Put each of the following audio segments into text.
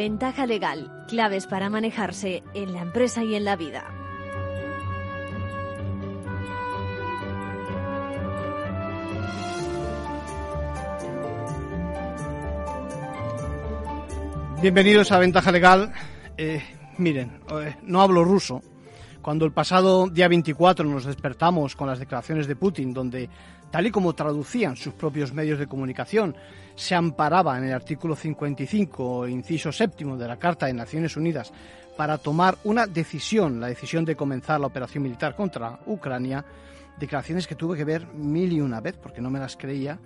Ventaja legal, claves para manejarse en la empresa y en la vida. Bienvenidos a Ventaja Legal. Eh, miren, eh, no hablo ruso. Cuando el pasado día 24 nos despertamos con las declaraciones de Putin, donde, tal y como traducían sus propios medios de comunicación, se amparaba en el artículo 55, inciso séptimo de la Carta de Naciones Unidas, para tomar una decisión, la decisión de comenzar la operación militar contra Ucrania, declaraciones que tuve que ver mil y una vez porque no me las creía,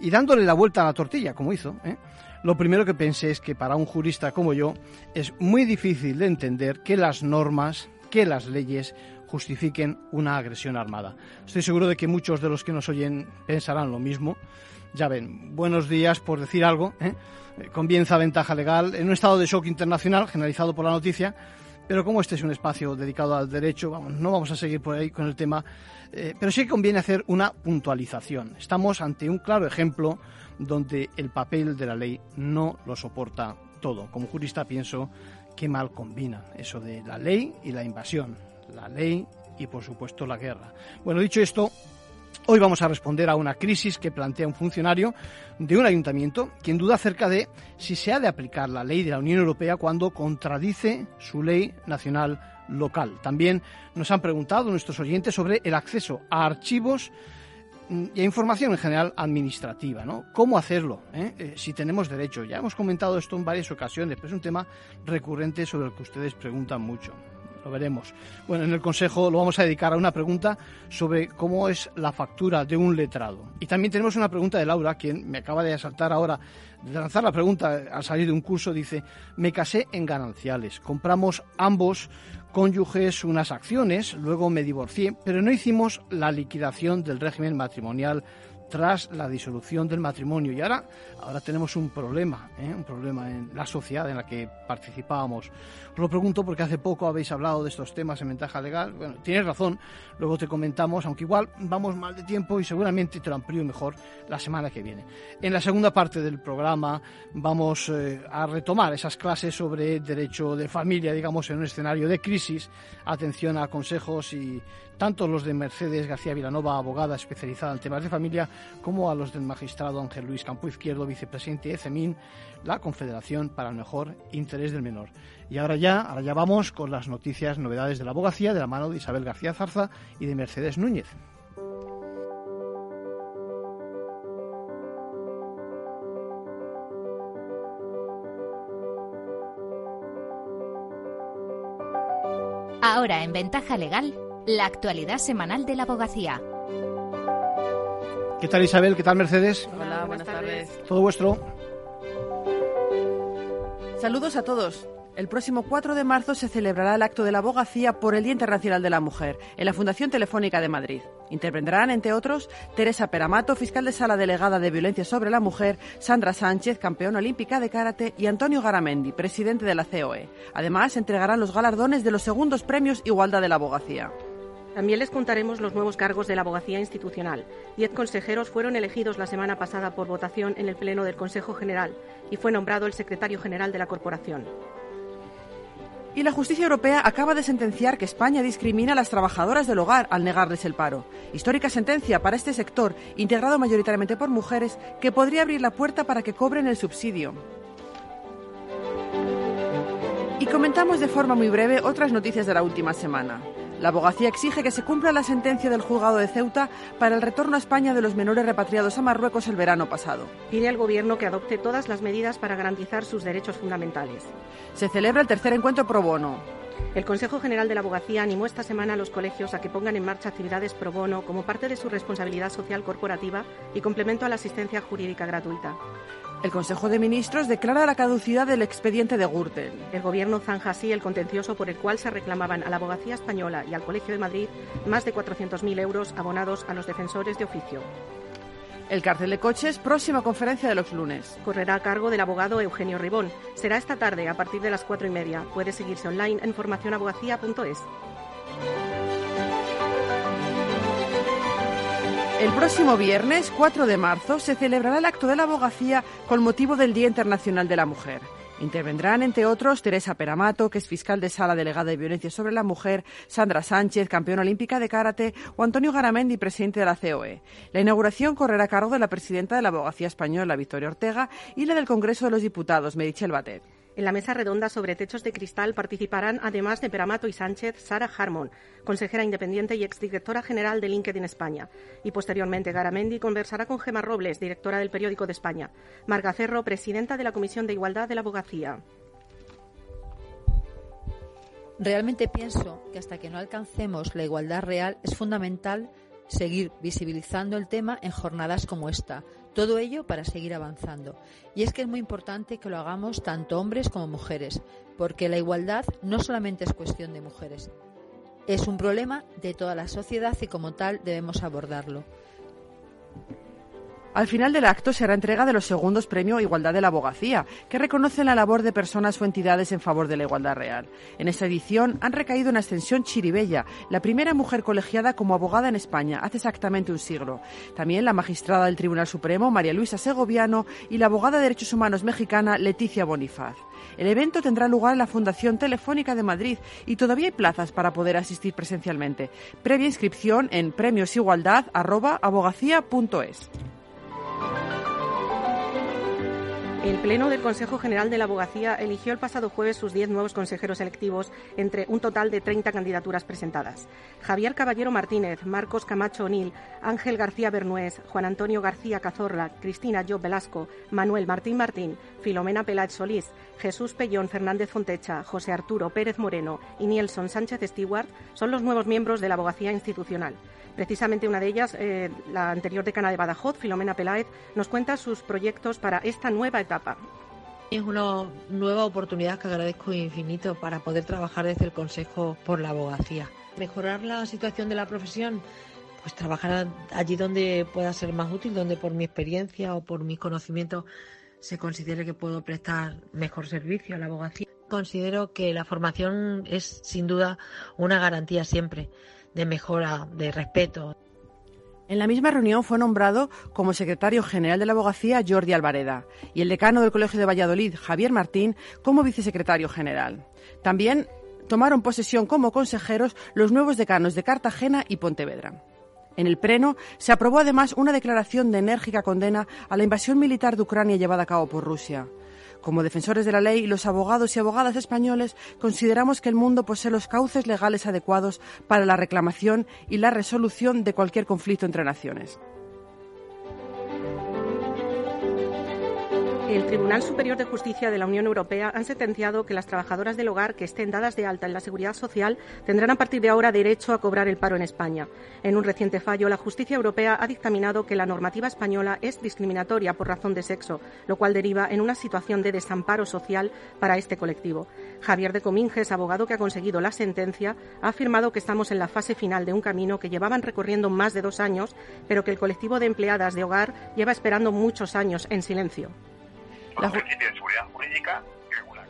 y dándole la vuelta a la tortilla, como hizo, ¿eh? lo primero que pensé es que para un jurista como yo es muy difícil de entender que las normas, que las leyes justifiquen una agresión armada. Estoy seguro de que muchos de los que nos oyen pensarán lo mismo. Ya ven, buenos días por decir algo. ¿eh? Comienza ventaja legal en un estado de shock internacional generalizado por la noticia. Pero como este es un espacio dedicado al derecho, vamos, no vamos a seguir por ahí con el tema. Eh, pero sí conviene hacer una puntualización. Estamos ante un claro ejemplo donde el papel de la ley no lo soporta todo. Como jurista pienso que mal combina eso de la ley y la invasión, la ley y por supuesto la guerra. Bueno, dicho esto, hoy vamos a responder a una crisis que plantea un funcionario de un ayuntamiento quien duda acerca de si se ha de aplicar la ley de la Unión Europea cuando contradice su ley nacional local. También nos han preguntado nuestros oyentes sobre el acceso a archivos y a información en general administrativa, ¿no? ¿Cómo hacerlo? eh? Eh, si tenemos derecho. Ya hemos comentado esto en varias ocasiones, pero es un tema recurrente sobre el que ustedes preguntan mucho. Lo veremos. Bueno, en el Consejo lo vamos a dedicar a una pregunta sobre cómo es la factura de un letrado. Y también tenemos una pregunta de Laura, quien me acaba de asaltar ahora, de lanzar la pregunta al salir de un curso, dice, me casé en gananciales, compramos ambos cónyuges unas acciones, luego me divorcié, pero no hicimos la liquidación del régimen matrimonial tras la disolución del matrimonio. Y ahora ahora tenemos un problema ¿eh? un problema en la sociedad en la que participábamos. Os lo pregunto porque hace poco habéis hablado de estos temas en ventaja legal. Bueno tienes razón luego te comentamos aunque igual vamos mal de tiempo y seguramente te lo amplío mejor la semana que viene. En la segunda parte del programa vamos eh, a retomar esas clases sobre derecho de familia digamos en un escenario de crisis. Atención a consejos y tanto los de Mercedes García Vilanova, abogada especializada en temas de familia, como a los del magistrado Ángel Luis Campo Izquierdo, vicepresidente de CEMIN, la Confederación para el Mejor Interés del Menor. Y ahora ya, ahora ya vamos con las noticias, novedades de la abogacía, de la mano de Isabel García Zarza y de Mercedes Núñez. Ahora en Ventaja Legal, la actualidad semanal de la abogacía. ¿Qué tal Isabel? ¿Qué tal Mercedes? Hola, buenas tardes. Todo vuestro. Saludos a todos. El próximo 4 de marzo se celebrará el acto de la abogacía por el Día Internacional de la Mujer en la Fundación Telefónica de Madrid. Intervendrán, entre otros, Teresa Peramato, fiscal de sala delegada de violencia sobre la mujer, Sandra Sánchez, campeona olímpica de karate, y Antonio Garamendi, presidente de la COE. Además, entregarán los galardones de los segundos premios Igualdad de la Abogacía. También les contaremos los nuevos cargos de la abogacía institucional. Diez consejeros fueron elegidos la semana pasada por votación en el Pleno del Consejo General y fue nombrado el secretario general de la corporación. Y la justicia europea acaba de sentenciar que España discrimina a las trabajadoras del hogar al negarles el paro. Histórica sentencia para este sector, integrado mayoritariamente por mujeres, que podría abrir la puerta para que cobren el subsidio. Y comentamos de forma muy breve otras noticias de la última semana. La abogacía exige que se cumpla la sentencia del juzgado de Ceuta para el retorno a España de los menores repatriados a Marruecos el verano pasado. Pide al Gobierno que adopte todas las medidas para garantizar sus derechos fundamentales. Se celebra el tercer encuentro pro bono. El Consejo General de la Abogacía animó esta semana a los colegios a que pongan en marcha actividades pro bono como parte de su responsabilidad social corporativa y complemento a la asistencia jurídica gratuita. El Consejo de Ministros declara la caducidad del expediente de Gürtel. El Gobierno zanja así el contencioso por el cual se reclamaban a la Abogacía Española y al Colegio de Madrid más de 400.000 euros abonados a los defensores de oficio. El cárcel de coches, próxima conferencia de los lunes. Correrá a cargo del abogado Eugenio Ribón. Será esta tarde a partir de las cuatro y media. Puede seguirse online en formacionabogacía.es. El próximo viernes, 4 de marzo, se celebrará el acto de la abogacía con motivo del Día Internacional de la Mujer. Intervendrán, entre otros, Teresa Peramato, que es fiscal de sala delegada de violencia sobre la mujer, Sandra Sánchez, campeona olímpica de karate, o Antonio Garamendi, presidente de la COE. La inauguración correrá a cargo de la presidenta de la abogacía española, Victoria Ortega, y la del Congreso de los Diputados, Merichel Batet. En la mesa redonda sobre techos de cristal participarán, además de Peramato y Sánchez, Sara Harmon, consejera independiente y exdirectora general de LinkedIn España. Y posteriormente, Garamendi conversará con Gemma Robles, directora del Periódico de España. Marga Cerro, presidenta de la Comisión de Igualdad de la Abogacía. Realmente pienso que hasta que no alcancemos la igualdad real es fundamental seguir visibilizando el tema en jornadas como esta. Todo ello para seguir avanzando. Y es que es muy importante que lo hagamos tanto hombres como mujeres, porque la igualdad no solamente es cuestión de mujeres. Es un problema de toda la sociedad y como tal debemos abordarlo. Al final del acto será entrega de los segundos Premio Igualdad de la Abogacía, que reconocen la labor de personas o entidades en favor de la igualdad real. En esta edición han recaído en Ascensión Chiribella, la primera mujer colegiada como abogada en España hace exactamente un siglo. También la magistrada del Tribunal Supremo, María Luisa Segoviano, y la abogada de derechos humanos mexicana, Leticia Bonifaz. El evento tendrá lugar en la Fundación Telefónica de Madrid y todavía hay plazas para poder asistir presencialmente. Previa inscripción en premiosigualdad.abogacía.es. Bye. El Pleno del Consejo General de la Abogacía eligió el pasado jueves sus 10 nuevos consejeros electivos entre un total de 30 candidaturas presentadas. Javier Caballero Martínez, Marcos Camacho O'Neill, Ángel García Bernués, Juan Antonio García Cazorla, Cristina Job Velasco, Manuel Martín Martín, Filomena Peláez Solís, Jesús Pellón Fernández Fontecha, José Arturo Pérez Moreno y Nielson Sánchez Stewart son los nuevos miembros de la Abogacía Institucional. Precisamente una de ellas, eh, la anterior decana de Badajoz, Filomena Peláez, nos cuenta sus proyectos para esta nueva etapa. Es una nueva oportunidad que agradezco infinito para poder trabajar desde el Consejo por la Abogacía. Mejorar la situación de la profesión, pues trabajar allí donde pueda ser más útil, donde por mi experiencia o por mis conocimientos se considere que puedo prestar mejor servicio a la abogacía. Considero que la formación es sin duda una garantía siempre de mejora, de respeto. En la misma reunión fue nombrado como secretario general de la abogacía Jordi Alvareda y el decano del Colegio de Valladolid, Javier Martín, como vicesecretario general. También tomaron posesión como consejeros los nuevos decanos de Cartagena y Pontevedra. En el Pleno se aprobó además una declaración de enérgica condena a la invasión militar de Ucrania llevada a cabo por Rusia. Como defensores de la ley, los abogados y abogadas españoles consideramos que el mundo posee los cauces legales adecuados para la reclamación y la resolución de cualquier conflicto entre naciones. El Tribunal Superior de Justicia de la Unión Europea ha sentenciado que las trabajadoras del hogar que estén dadas de alta en la seguridad social tendrán a partir de ahora derecho a cobrar el paro en España. En un reciente fallo, la justicia europea ha dictaminado que la normativa española es discriminatoria por razón de sexo, lo cual deriva en una situación de desamparo social para este colectivo. Javier de Cominges, abogado que ha conseguido la sentencia, ha afirmado que estamos en la fase final de un camino que llevaban recorriendo más de dos años, pero que el colectivo de empleadas de hogar lleva esperando muchos años en silencio la principio de seguridad jurídica regular.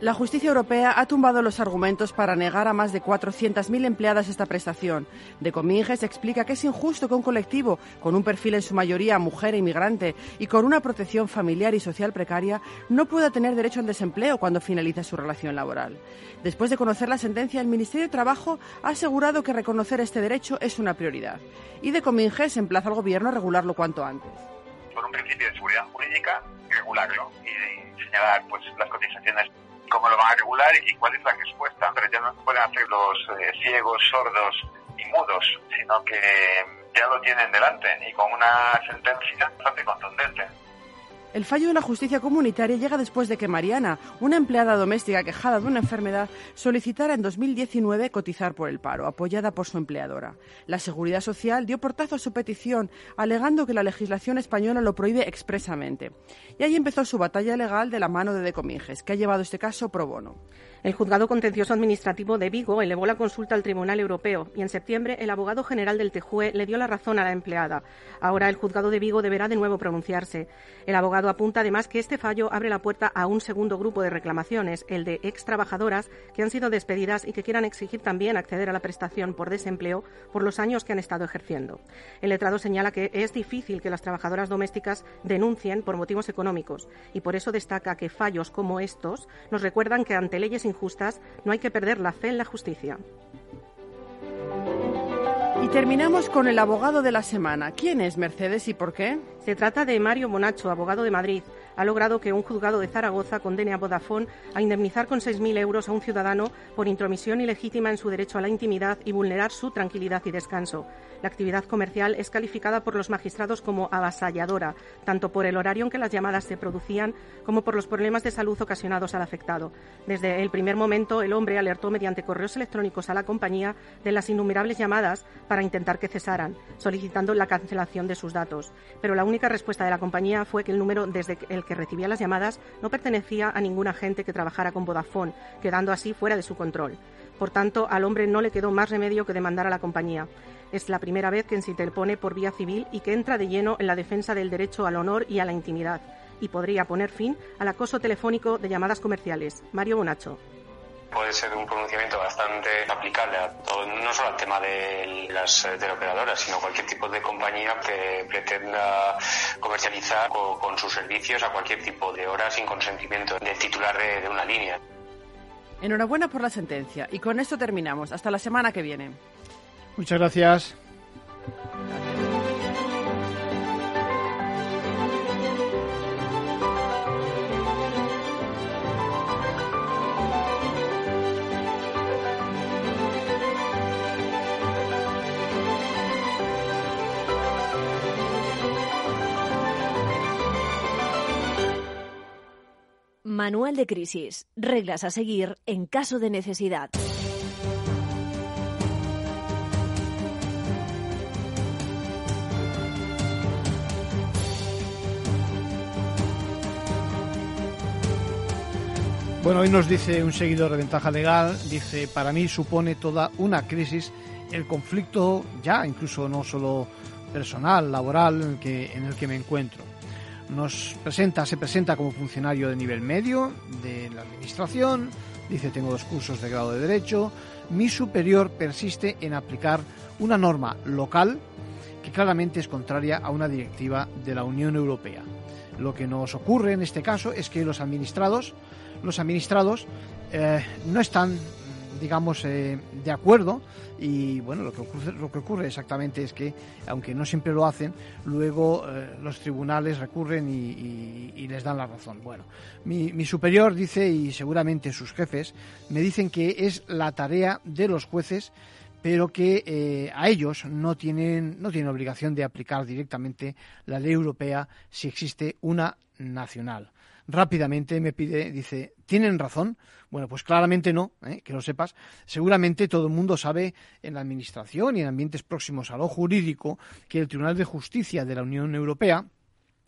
La justicia europea ha tumbado los argumentos para negar a más de 400.000 empleadas esta prestación. De Cominges explica que es injusto que un colectivo, con un perfil en su mayoría mujer e inmigrante y con una protección familiar y social precaria, no pueda tener derecho al desempleo cuando finaliza su relación laboral. Después de conocer la sentencia, el Ministerio de Trabajo ha asegurado que reconocer este derecho es una prioridad. Y de Cominges emplaza al Gobierno a regularlo cuanto antes por un principio de seguridad jurídica, regularlo y, señalar pues las cotizaciones cómo lo van a regular y cuál es la respuesta. Pero ya no pueden hacer los eh, ciegos, sordos y mudos, sino que ya lo tienen delante y con una sentencia bastante contundente. El fallo de la justicia comunitaria llega después de que Mariana, una empleada doméstica quejada de una enfermedad, solicitara en 2019 cotizar por el paro, apoyada por su empleadora. La Seguridad Social dio portazo a su petición, alegando que la legislación española lo prohíbe expresamente. Y ahí empezó su batalla legal de la mano de Decominges, que ha llevado este caso pro bono. El juzgado contencioso administrativo de Vigo elevó la consulta al Tribunal Europeo y en septiembre el abogado general del TJUE le dio la razón a la empleada. Ahora el juzgado de Vigo deberá de nuevo pronunciarse. El abogado apunta además que este fallo abre la puerta a un segundo grupo de reclamaciones, el de ex trabajadoras que han sido despedidas y que quieran exigir también acceder a la prestación por desempleo por los años que han estado ejerciendo. El letrado señala que es difícil que las trabajadoras domésticas denuncien por motivos económicos y por eso destaca que fallos como estos nos recuerdan que ante leyes injustas, no hay que perder la fe en la justicia. Y terminamos con el abogado de la semana. ¿Quién es Mercedes y por qué? Se trata de Mario Bonacho, abogado de Madrid. Ha logrado que un juzgado de Zaragoza condene a Vodafone a indemnizar con 6.000 euros a un ciudadano por intromisión ilegítima en su derecho a la intimidad y vulnerar su tranquilidad y descanso. La actividad comercial es calificada por los magistrados como avasalladora, tanto por el horario en que las llamadas se producían como por los problemas de salud ocasionados al afectado. Desde el primer momento, el hombre alertó mediante correos electrónicos a la compañía de las innumerables llamadas para intentar que cesaran, solicitando la cancelación de sus datos. Pero la única respuesta de la compañía fue que el número desde el que recibía las llamadas no pertenecía a ningún agente que trabajara con Vodafone, quedando así fuera de su control. Por tanto, al hombre no le quedó más remedio que demandar a la compañía. Es la primera vez que se interpone por vía civil y que entra de lleno en la defensa del derecho al honor y a la intimidad, y podría poner fin al acoso telefónico de llamadas comerciales. Mario Bonacho puede ser un pronunciamiento bastante aplicable a todo, no solo al tema de las teleoperadoras, sino cualquier tipo de compañía que pretenda comercializar con, sus servicios a cualquier tipo de hora sin consentimiento del titular de una línea. Enhorabuena por la sentencia y con esto terminamos. Hasta la semana que viene. Muchas gracias. Manual de crisis. Reglas a seguir en caso de necesidad. Bueno, hoy nos dice un seguidor de ventaja legal, dice, para mí supone toda una crisis el conflicto ya, incluso no solo personal, laboral, en el que, en el que me encuentro nos presenta, se presenta como funcionario de nivel medio de la administración, dice tengo dos cursos de grado de derecho, mi superior persiste en aplicar una norma local que claramente es contraria a una directiva de la Unión Europea. Lo que nos ocurre en este caso es que los administrados, los administrados eh, no están digamos, eh, de acuerdo y bueno, lo que, ocurre, lo que ocurre exactamente es que, aunque no siempre lo hacen, luego eh, los tribunales recurren y, les dan la razón. Bueno, mi, superior dice, y seguramente sus jefes, me dicen que es la tarea de los jueces pero que eh, a ellos no tienen, no tienen obligación de aplicar directamente la ley europea si existe una nacional rápidamente me pide, dice, ¿tienen razón? Bueno, pues claramente no, ¿eh? que lo sepas. Seguramente todo el mundo sabe en la Administración y en ambientes próximos a lo jurídico que el Tribunal de Justicia de la Unión Europea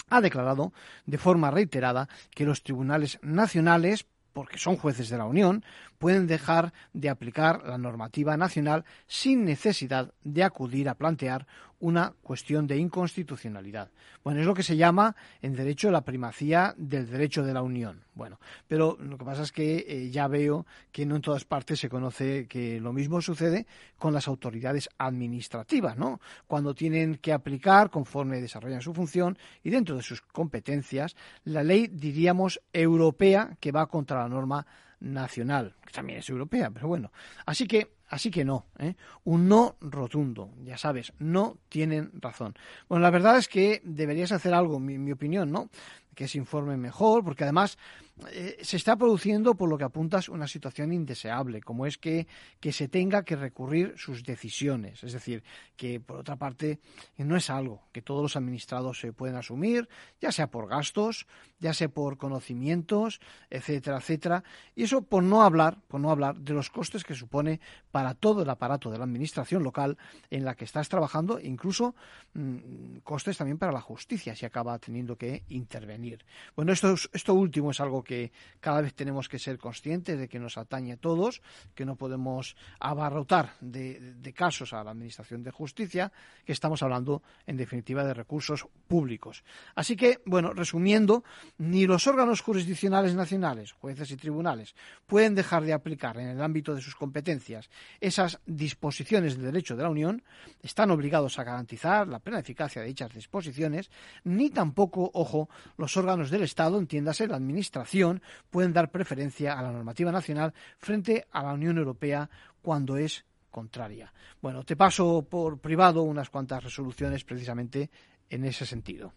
ha declarado de forma reiterada que los tribunales nacionales porque son jueces de la Unión, pueden dejar de aplicar la normativa nacional sin necesidad de acudir a plantear una cuestión de inconstitucionalidad. Bueno, es lo que se llama en derecho la primacía del derecho de la Unión. Bueno, pero lo que pasa es que eh, ya veo que no en todas partes se conoce que lo mismo sucede con las autoridades administrativas, ¿no? Cuando tienen que aplicar conforme desarrollan su función y dentro de sus competencias la ley, diríamos, europea que va contra la norma nacional, que también es europea, pero bueno. Así que Así que no, ¿eh? un no rotundo, ya sabes, no tienen razón. Bueno, la verdad es que deberías hacer algo, mi, mi opinión, ¿no? Que se informe mejor, porque además eh, se está produciendo, por lo que apuntas, una situación indeseable, como es que, que se tenga que recurrir sus decisiones. Es decir, que por otra parte no es algo que todos los administrados se pueden asumir, ya sea por gastos, ya sea por conocimientos, etcétera, etcétera. Y eso por no hablar, por no hablar de los costes que supone para para todo el aparato de la administración local en la que estás trabajando, incluso mm, costes también para la justicia si acaba teniendo que intervenir. Bueno, esto, esto último es algo que cada vez tenemos que ser conscientes de que nos atañe a todos, que no podemos abarrotar de, de casos a la administración de justicia, que estamos hablando en definitiva de recursos públicos. Así que, bueno, resumiendo, ni los órganos jurisdiccionales nacionales, jueces y tribunales, pueden dejar de aplicar en el ámbito de sus competencias esas disposiciones del derecho de la Unión, están obligados a garantizar la plena eficacia de dichas disposiciones, ni tampoco, ojo, los órganos del Estado, entiéndase la Administración, pueden dar preferencia a la normativa nacional frente a la Unión Europea cuando es contraria. Bueno, te paso por privado unas cuantas resoluciones precisamente en ese sentido.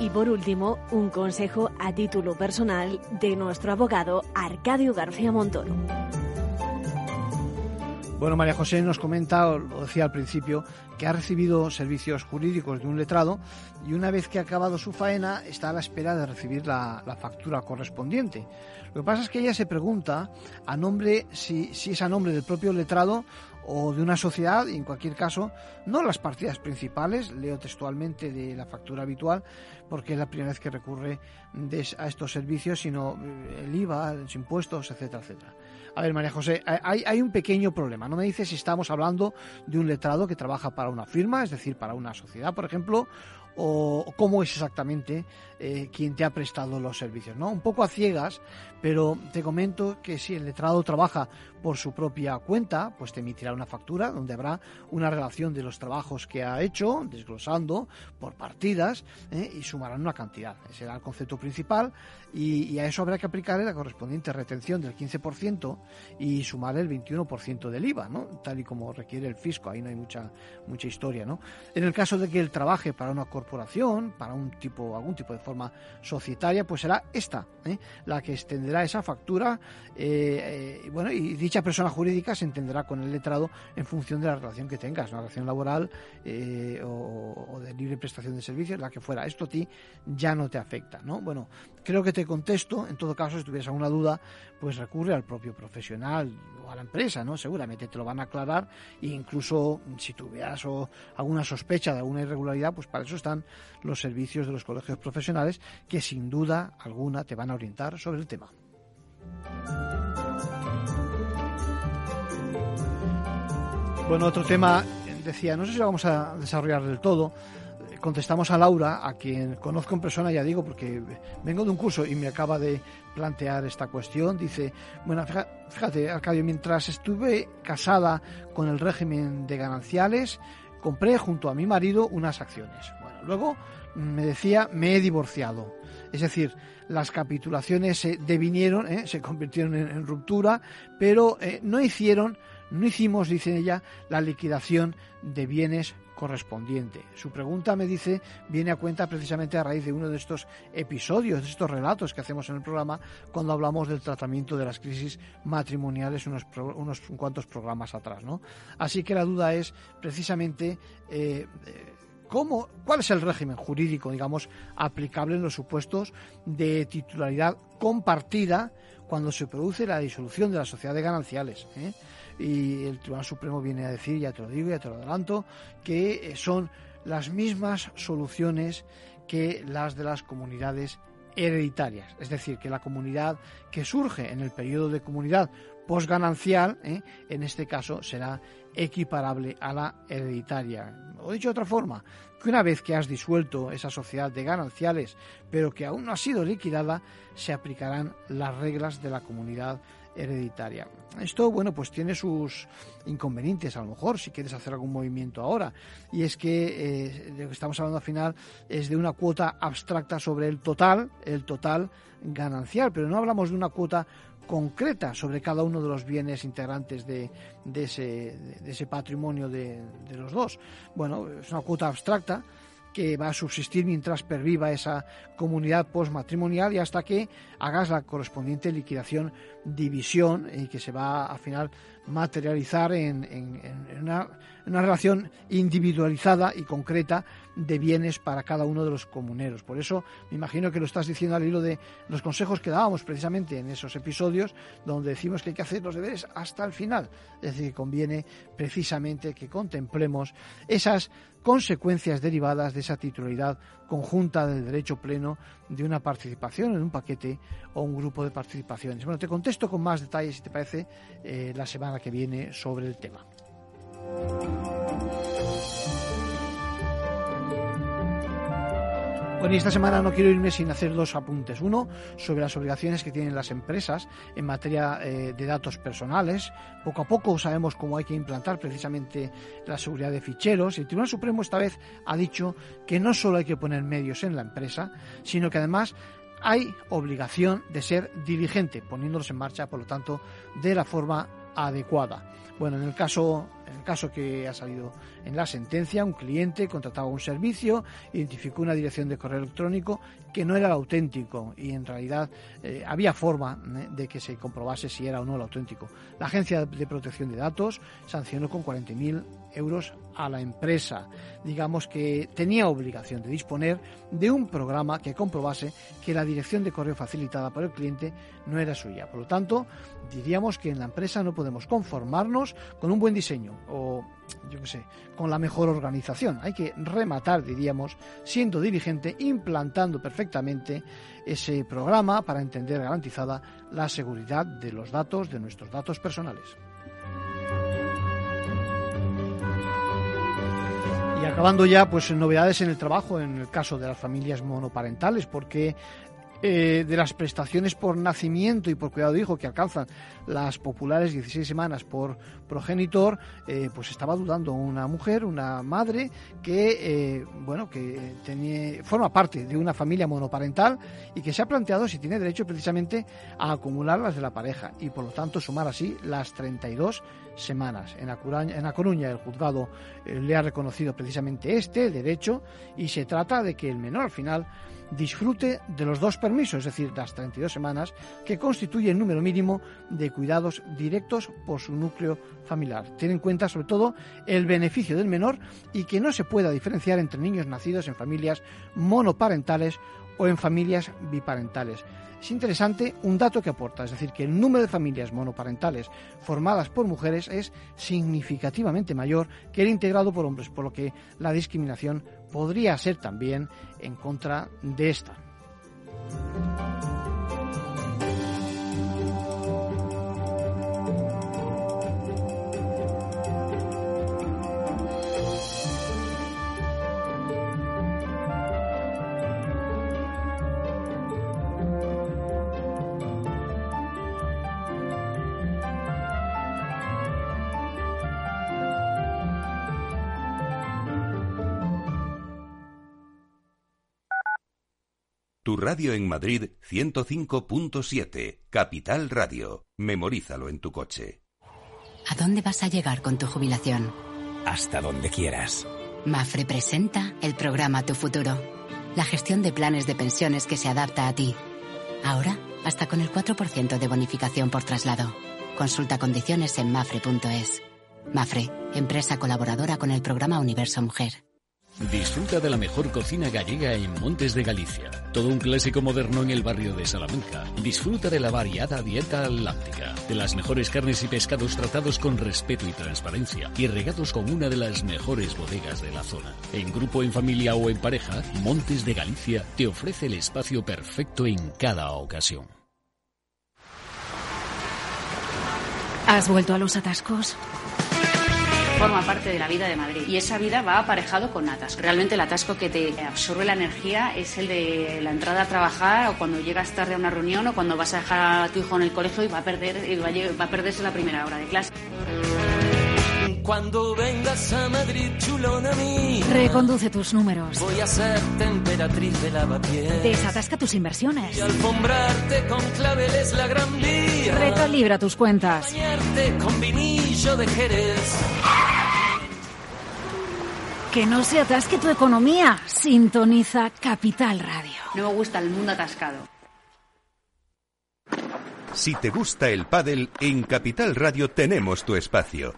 Y por último, un consejo a título personal de nuestro abogado Arcadio García Montoro. Bueno, María José nos comenta, lo decía al principio, que ha recibido servicios jurídicos de un letrado y una vez que ha acabado su faena está a la espera de recibir la, factura correspondiente. Lo que pasa es que ella se pregunta a nombre, si, si es a nombre del propio letrado o de una sociedad, y en cualquier caso, no las partidas principales, leo textualmente de la factura habitual, porque es la primera vez que recurre a estos servicios, sino eh, el IVA, los impuestos, etcétera, etcétera. A ver, María José, hay, un pequeño problema. No me dices si estamos hablando de un letrado que trabaja para una firma, es decir, para una sociedad, por ejemplo, o cómo es exactamente eh, quien te ha prestado los servicios. ¿no? Un poco a ciegas, pero te comento que si el letrado trabaja por su propia cuenta, pues te emitirá una factura donde habrá una relación de los trabajos que ha hecho, desglosando por partidas, ¿eh? y sumarán una cantidad. Ese el concepto principal y, a eso habrá que aplicarle la correspondiente retención del 15% y sumar el 21% del IVA, ¿no? tal y como requiere el fisco. Ahí no hay mucha, mucha historia. ¿no? En el caso de que él trabaje para una corporación, para un tipo, algún tipo de forma societaria, pues será esta ¿eh? la que extenderá esa factura eh, eh, bueno, dicha persona jurídica se entenderá con el letrado en función de la relación que tengas, una relación laboral o, de libre prestación de servicios, la que fuera. Esto a ti ya no te afecta. ¿no? Bueno, creo que te contesto. En todo caso, si tuvieras alguna duda, pues recurre al propio profesional o a la empresa, ¿no? Seguramente te lo van a aclarar e incluso si tuvieras alguna sospecha de alguna irregularidad, pues para eso están los servicios de los colegios profesionales que sin duda alguna te van a orientar sobre el tema. Bueno, otro tema, decía, no sé si lo vamos a desarrollar del todo, contestamos a Laura, a quien conozco en persona, ya digo, porque vengo de un curso y me acaba de plantear esta cuestión. Dice, bueno, fíjate, Arcadio, mientras estuve casada con el régimen de gananciales, compré junto a mi marido unas acciones. Bueno, luego me decía, me he divorciado. Es decir, las capitulaciones se devinieron, ¿eh? se convirtieron en, ruptura, pero eh, no hicieron, no hicimos, dice ella, la liquidación de bienes correspondiente. Su pregunta, me dice, viene a cuenta precisamente a raíz de uno de estos episodios, de estos relatos que hacemos en el programa cuando hablamos del tratamiento de las crisis matrimoniales unos, unos cuantos programas atrás. ¿no? Así que la duda es precisamente... Eh, ¿Cómo, ¿Cuál es el régimen jurídico, digamos, aplicable en los supuestos de titularidad compartida cuando se produce la disolución de la sociedad de gananciales? Eh? Y el Tribunal Supremo viene a decir, ya te lo digo, ya te lo adelanto, que eh, son las mismas soluciones que las de las comunidades hereditarias, es decir, que la comunidad que surge en el periodo de comunidad posganancial, ¿eh? en este caso será equiparable a la hereditaria. O dicho de otra forma, que una vez que has disuelto esa sociedad de gananciales, pero que aún no ha sido liquidada, se aplicarán las reglas de la comunidad hereditaria. Esto, bueno, pues tiene sus inconvenientes, a lo mejor, si quieres hacer algún movimiento ahora. Y es que eh, lo que estamos hablando al final es de una cuota abstracta sobre el total, el total ganancial, pero no hablamos de una cuota concreta sobre cada uno de los bienes integrantes de, ese, patrimonio de, los dos. Bueno, es una cuota abstracta que va a subsistir mientras perviva esa comunidad postmatrimonial y hasta que hagas la correspondiente liquidación, división y que se va al final materializar en, una, relación individualizada y concreta de bienes para cada uno de los comuneros. Por eso me imagino que lo estás diciendo al hilo de los consejos que dábamos precisamente en esos episodios donde decimos que hay que hacer los deberes hasta el final. Es decir, que conviene precisamente que contemplemos esas consecuencias derivadas de esa titularidad conjunta del derecho pleno de una participación en un paquete o un grupo de participaciones. Bueno, te contesto con más detalles, si te parece, eh, la semana que viene sobre el tema. Bueno, y esta semana no quiero irme sin hacer dos apuntes. Uno, sobre las obligaciones que tienen las empresas en materia eh, de datos personales. Poco a poco sabemos cómo hay que implantar precisamente la seguridad de ficheros. El Tribunal Supremo esta vez ha dicho que no solo hay que poner medios en la empresa, sino que además hay obligación de ser diligente, poniéndolos en marcha, por lo tanto, de la forma adecuada. Bueno, en el caso, en el caso que ha salido en la sentencia, un cliente contrataba un servicio, identificó una dirección de correo electrónico que no era el auténtico y en realidad eh, había forma eh, de que se comprobase si era o no el auténtico. La Agencia de Protección de Datos sancionó con 40.000 euros a la empresa. Digamos que tenía obligación de disponer de un programa que comprobase que la dirección de correo facilitada por el cliente no era suya. Por lo tanto, diríamos que en la empresa no podemos conformarnos con un buen diseño o, yo qué sé, con la mejor organización. Hay que rematar, diríamos, siendo dirigente, implantando perfectamente ese programa para entender garantizada la seguridad de los datos, de nuestros datos personales. Y acabando ya, pues novedades en el trabajo, en el caso de las familias monoparentales, porque eh, de las prestaciones por nacimiento y por cuidado de hijo que alcanzan las populares 16 semanas por progenitor, eh, pues estaba dudando una mujer, una madre que, eh, bueno, que tiene, forma parte de una familia monoparental y que se ha planteado si tiene derecho precisamente a acumular las de la pareja y por lo tanto sumar así las 32 semanas. En a Coruña el juzgado le ha reconocido precisamente este derecho y se trata de que el menor al final disfrute de los dos permisos, es decir, las 32 semanas, que constituye el número mínimo de cuidados directos por su núcleo familiar. Tiene en cuenta sobre todo el beneficio del menor y que no se pueda diferenciar entre niños nacidos en familias monoparentales o en familias biparentales. Es interesante un dato que aporta, es decir, que el número de familias monoparentales formadas por mujeres es significativamente mayor que el integrado por hombres, por lo que la discriminación podría ser también en contra de esta. Radio en Madrid 105.7, Capital Radio. Memorízalo en tu coche. ¿A dónde vas a llegar con tu jubilación? Hasta donde quieras. Mafre presenta el programa Tu Futuro. La gestión de planes de pensiones que se adapta a ti. Ahora, hasta con el 4% de bonificación por traslado. Consulta condiciones en mafre.es. Mafre, empresa colaboradora con el programa Universo Mujer. Disfruta de la mejor cocina gallega en Montes de Galicia. Todo un clásico moderno en el barrio de Salamanca. Disfruta de la variada dieta atlántica, de las mejores carnes y pescados tratados con respeto y transparencia y regados con una de las mejores bodegas de la zona. En grupo, en familia o en pareja, Montes de Galicia te ofrece el espacio perfecto en cada ocasión. ¿Has vuelto a los atascos? Forma parte de la vida de Madrid y esa vida va aparejado con atasco. Realmente el atasco que te absorbe la energía es el de la entrada a trabajar o cuando llegas tarde a una reunión o cuando vas a dejar a tu hijo en el colegio y va a perder y va a, perderse la primera hora de clase. Cuando vengas a Madrid, chulona. Reconduce tus números. Voy a ser temperatriz de lavapiés. Desatasca tus inversiones. Y alfombrarte con claveles la gran vía. Recalibra tus cuentas. Bañarte con vinillo de Jerez. Que no se atasque tu economía. Sintoniza Capital Radio. No me gusta el mundo atascado. Si te gusta el pádel, en Capital Radio tenemos tu espacio.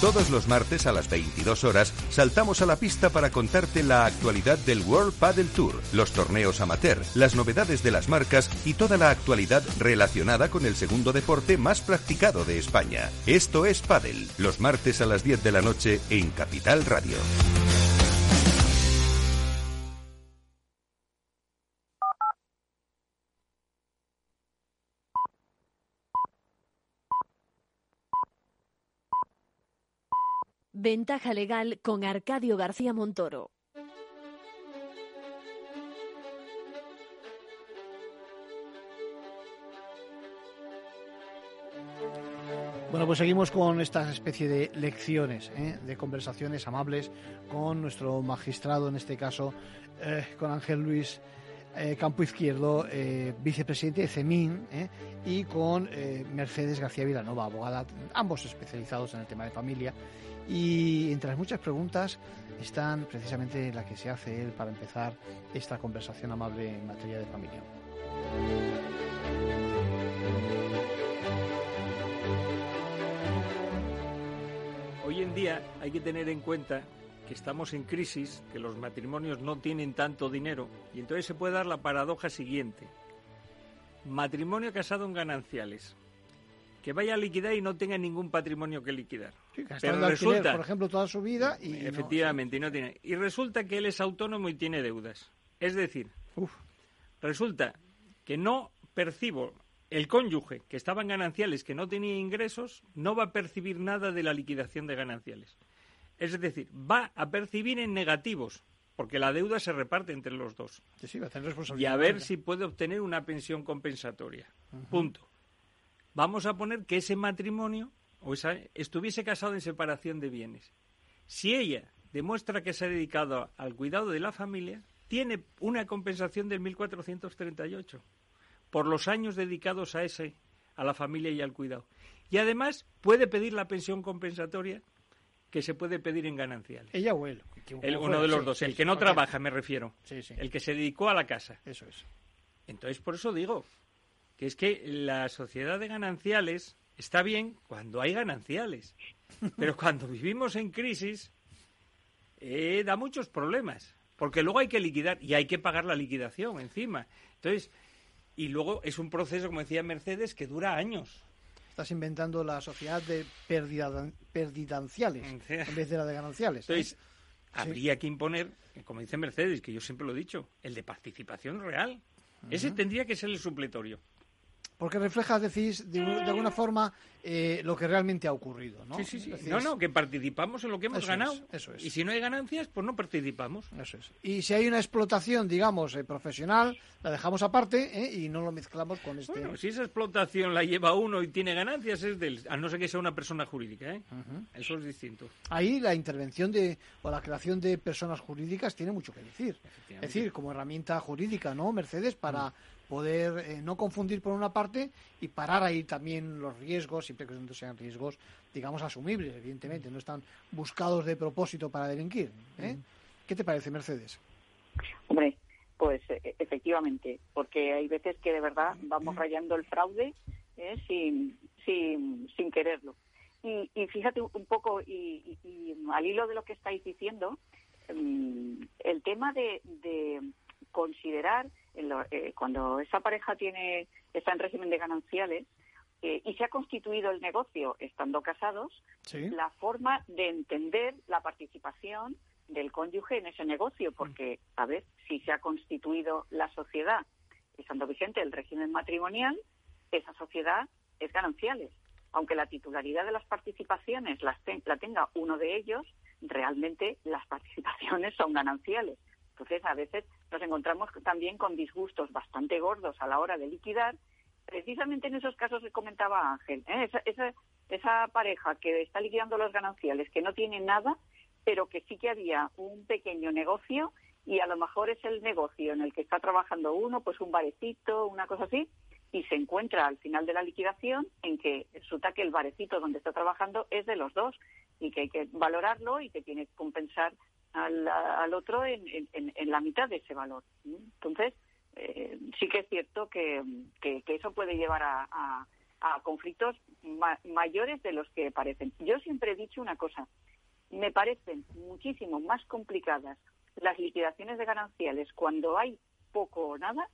Todos los martes a las 22 horas saltamos a la pista para contarte la actualidad del World Padel Tour, los torneos amateur, las novedades de las marcas y toda la actualidad relacionada con el segundo deporte más practicado de España. Esto es Padel, los martes a las 10 de la noche en Capital Radio. Ventaja legal con Arcadio García Montoro. Bueno, pues seguimos con esta especie de lecciones, ¿eh? de conversaciones amables con nuestro magistrado, en este caso, eh, con Ángel Luis eh, Campo Izquierdo, vicepresidente de CEMIN, y con Mercedes García Vilanova, abogada, ambos especializados en el tema de familia. Y entre las muchas preguntas están precisamente la que se hace él para empezar esta conversación amable en materia de familia. Hoy en día hay que tener en cuenta que estamos en crisis, que los matrimonios no tienen tanto dinero y entonces se puede dar la paradoja siguiente. Matrimonio casado en gananciales. Que vaya a liquidar y no tenga ningún patrimonio que liquidar. Gastando alquiler, por ejemplo, toda su vida y no- Efectivamente, y no tiene. Y resulta que él es autónomo y tiene deudas. Es decir, resulta que no percibo el cónyuge que estaba en gananciales, que no tenía ingresos, no va a percibir nada de la liquidación de gananciales. Es decir, va a percibir en negativos, porque la deuda se reparte entre los dos. Sí, sí, va a tener Y responsabilidad. a ver si puede obtener una pensión compensatoria. Punto. Vamos a poner que ese matrimonio o esa, estuviese casado en separación de bienes. Si ella demuestra que se ha dedicado al cuidado de la familia, tiene una compensación del 1438 por los años dedicados a ese, a la familia y al cuidado. Y además puede pedir la pensión compensatoria que se puede pedir en gananciales. Ella o él. El- uno de los Sí, dos, el que no trabaja, me refiero. Sí, sí. El que se dedicó a la casa. Eso es. Entonces, por eso digo que es que la sociedad de gananciales está bien cuando hay gananciales, pero cuando vivimos en crisis eh, da muchos problemas, porque luego hay que liquidar y hay que pagar la liquidación encima. Entonces, y luego es un proceso, como decía Mercedes, que dura años. Estás inventando la sociedad de perdida- perdidanciales en vez de la de gananciales. ¿eh? Entonces, habría que imponer, como dice Mercedes, que yo siempre lo he dicho, el de participación real. Ese tendría que ser el supletorio. Porque refleja, decís, de, de alguna forma eh, lo que realmente ha ocurrido, ¿no? Sí, sí, sí. No, no, que participamos en lo que hemos Eso es, ganado. eso es. Y si no hay ganancias, pues no participamos. Eso es. Y si hay una explotación, digamos, eh, profesional, la dejamos aparte ¿eh? y no lo mezclamos con este... Bueno, si esa explotación la lleva uno y tiene ganancias, es del. A no ser que sea una persona jurídica, ¿eh? Eso es distinto. Ahí la intervención de o la creación de personas jurídicas tiene mucho que decir. Es decir, como herramienta jurídica, ¿no, Mercedes? Para poder eh, no confundir por una parte y parar ahí también los riesgos, siempre que no sean riesgos, digamos, asumibles, evidentemente. No están buscados de propósito para delinquir. ¿eh? ¿Qué te parece, Mercedes? Hombre, pues e- efectivamente, porque hay veces que de verdad vamos rayando el fraude ¿eh? sin, sin, sin quererlo. Y, y fíjate un poco, y, y- y al hilo de lo que estáis diciendo, mm, el tema de, de considerar lo- eh, cuando esa pareja tiene está en régimen de gananciales eh, y se ha constituido el negocio estando casados, la forma de entender la participación del cónyuge en ese negocio, porque, a ver, si se ha constituido la sociedad estando vigente el régimen matrimonial, esa sociedad es gananciales. Aunque la titularidad de las participaciones las ten- la tenga uno de ellos, realmente las participaciones son gananciales. Entonces, a veces nos encontramos también con disgustos bastante gordos a la hora de liquidar, precisamente en esos casos que comentaba Ángel. ¿eh? Esa, esa, esa pareja que está liquidando los gananciales, que no tiene nada, pero que sí que había un pequeño negocio y a lo mejor es el negocio en el que está trabajando uno, pues un barecito, una cosa así, y se encuentra al final de la liquidación en que resulta que el barecito donde está trabajando es de los dos y que hay que valorarlo y que tiene que compensar al, otro en, en- en- la mitad de ese valor. Entonces, eh, sí que es cierto que, que, eso puede llevar a, conflictos mayores de los que parecen. Yo siempre he dicho una cosa, me parecen muchísimo más complicadas las liquidaciones de gananciales cuando hay poco o nada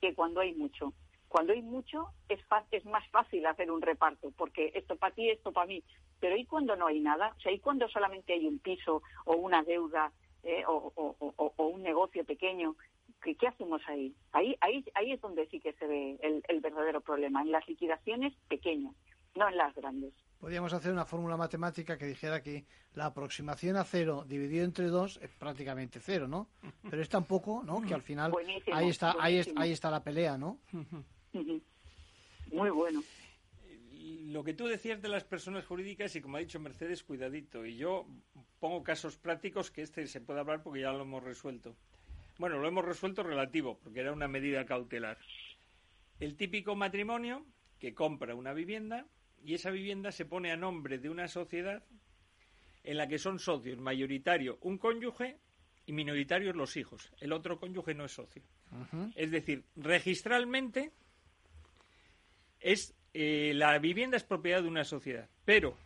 que cuando hay mucho. Cuando hay mucho es, es más fácil hacer un reparto, porque esto para ti, esto para mí. Pero ¿y cuando no hay nada? O sea, ¿y cuando solamente hay un piso o una deuda eh, o, un negocio pequeño? ¿Qué, ¿Qué, hacemos ahí? ahí? Ahí ahí es donde sí que se ve el, el verdadero problema, en las liquidaciones pequeñas, no en las grandes. Podríamos hacer una fórmula matemática que dijera que la aproximación a cero dividido entre dos es prácticamente cero, ¿no? Pero es tan poco, ¿no? Que al final ahí está, ahí, ahí está la pelea, ¿no? Muy bueno. Lo que tú decías de las personas jurídicas y como ha dicho Mercedes, cuidadito. Y yo pongo casos prácticos que este se puede hablar porque ya lo hemos resuelto. Bueno, lo hemos resuelto relativo, porque era una medida cautelar. El típico matrimonio que compra una vivienda y esa vivienda se pone a nombre de una sociedad en la que son socios mayoritario un cónyuge y minoritarios los hijos. El otro cónyuge no es socio. Es decir, registralmente es eh, la vivienda es propiedad de una sociedad, pero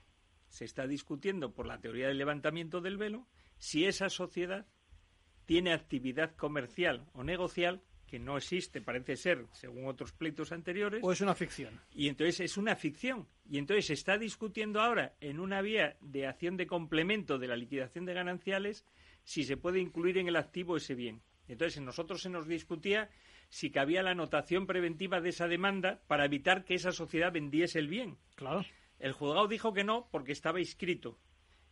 se está discutiendo por la teoría del levantamiento del velo si esa sociedad tiene actividad comercial o negocial que no existe, parece ser, según otros pleitos anteriores. O es una ficción. Y entonces es una ficción. Y entonces se está discutiendo ahora en una vía de acción de complemento de la liquidación de gananciales si se puede incluir en el activo ese bien. Entonces, en nosotros se nos discutía si cabía la anotación preventiva de esa demanda para evitar que esa sociedad vendiese el bien. Claro. El juzgado dijo que no porque estaba inscrito.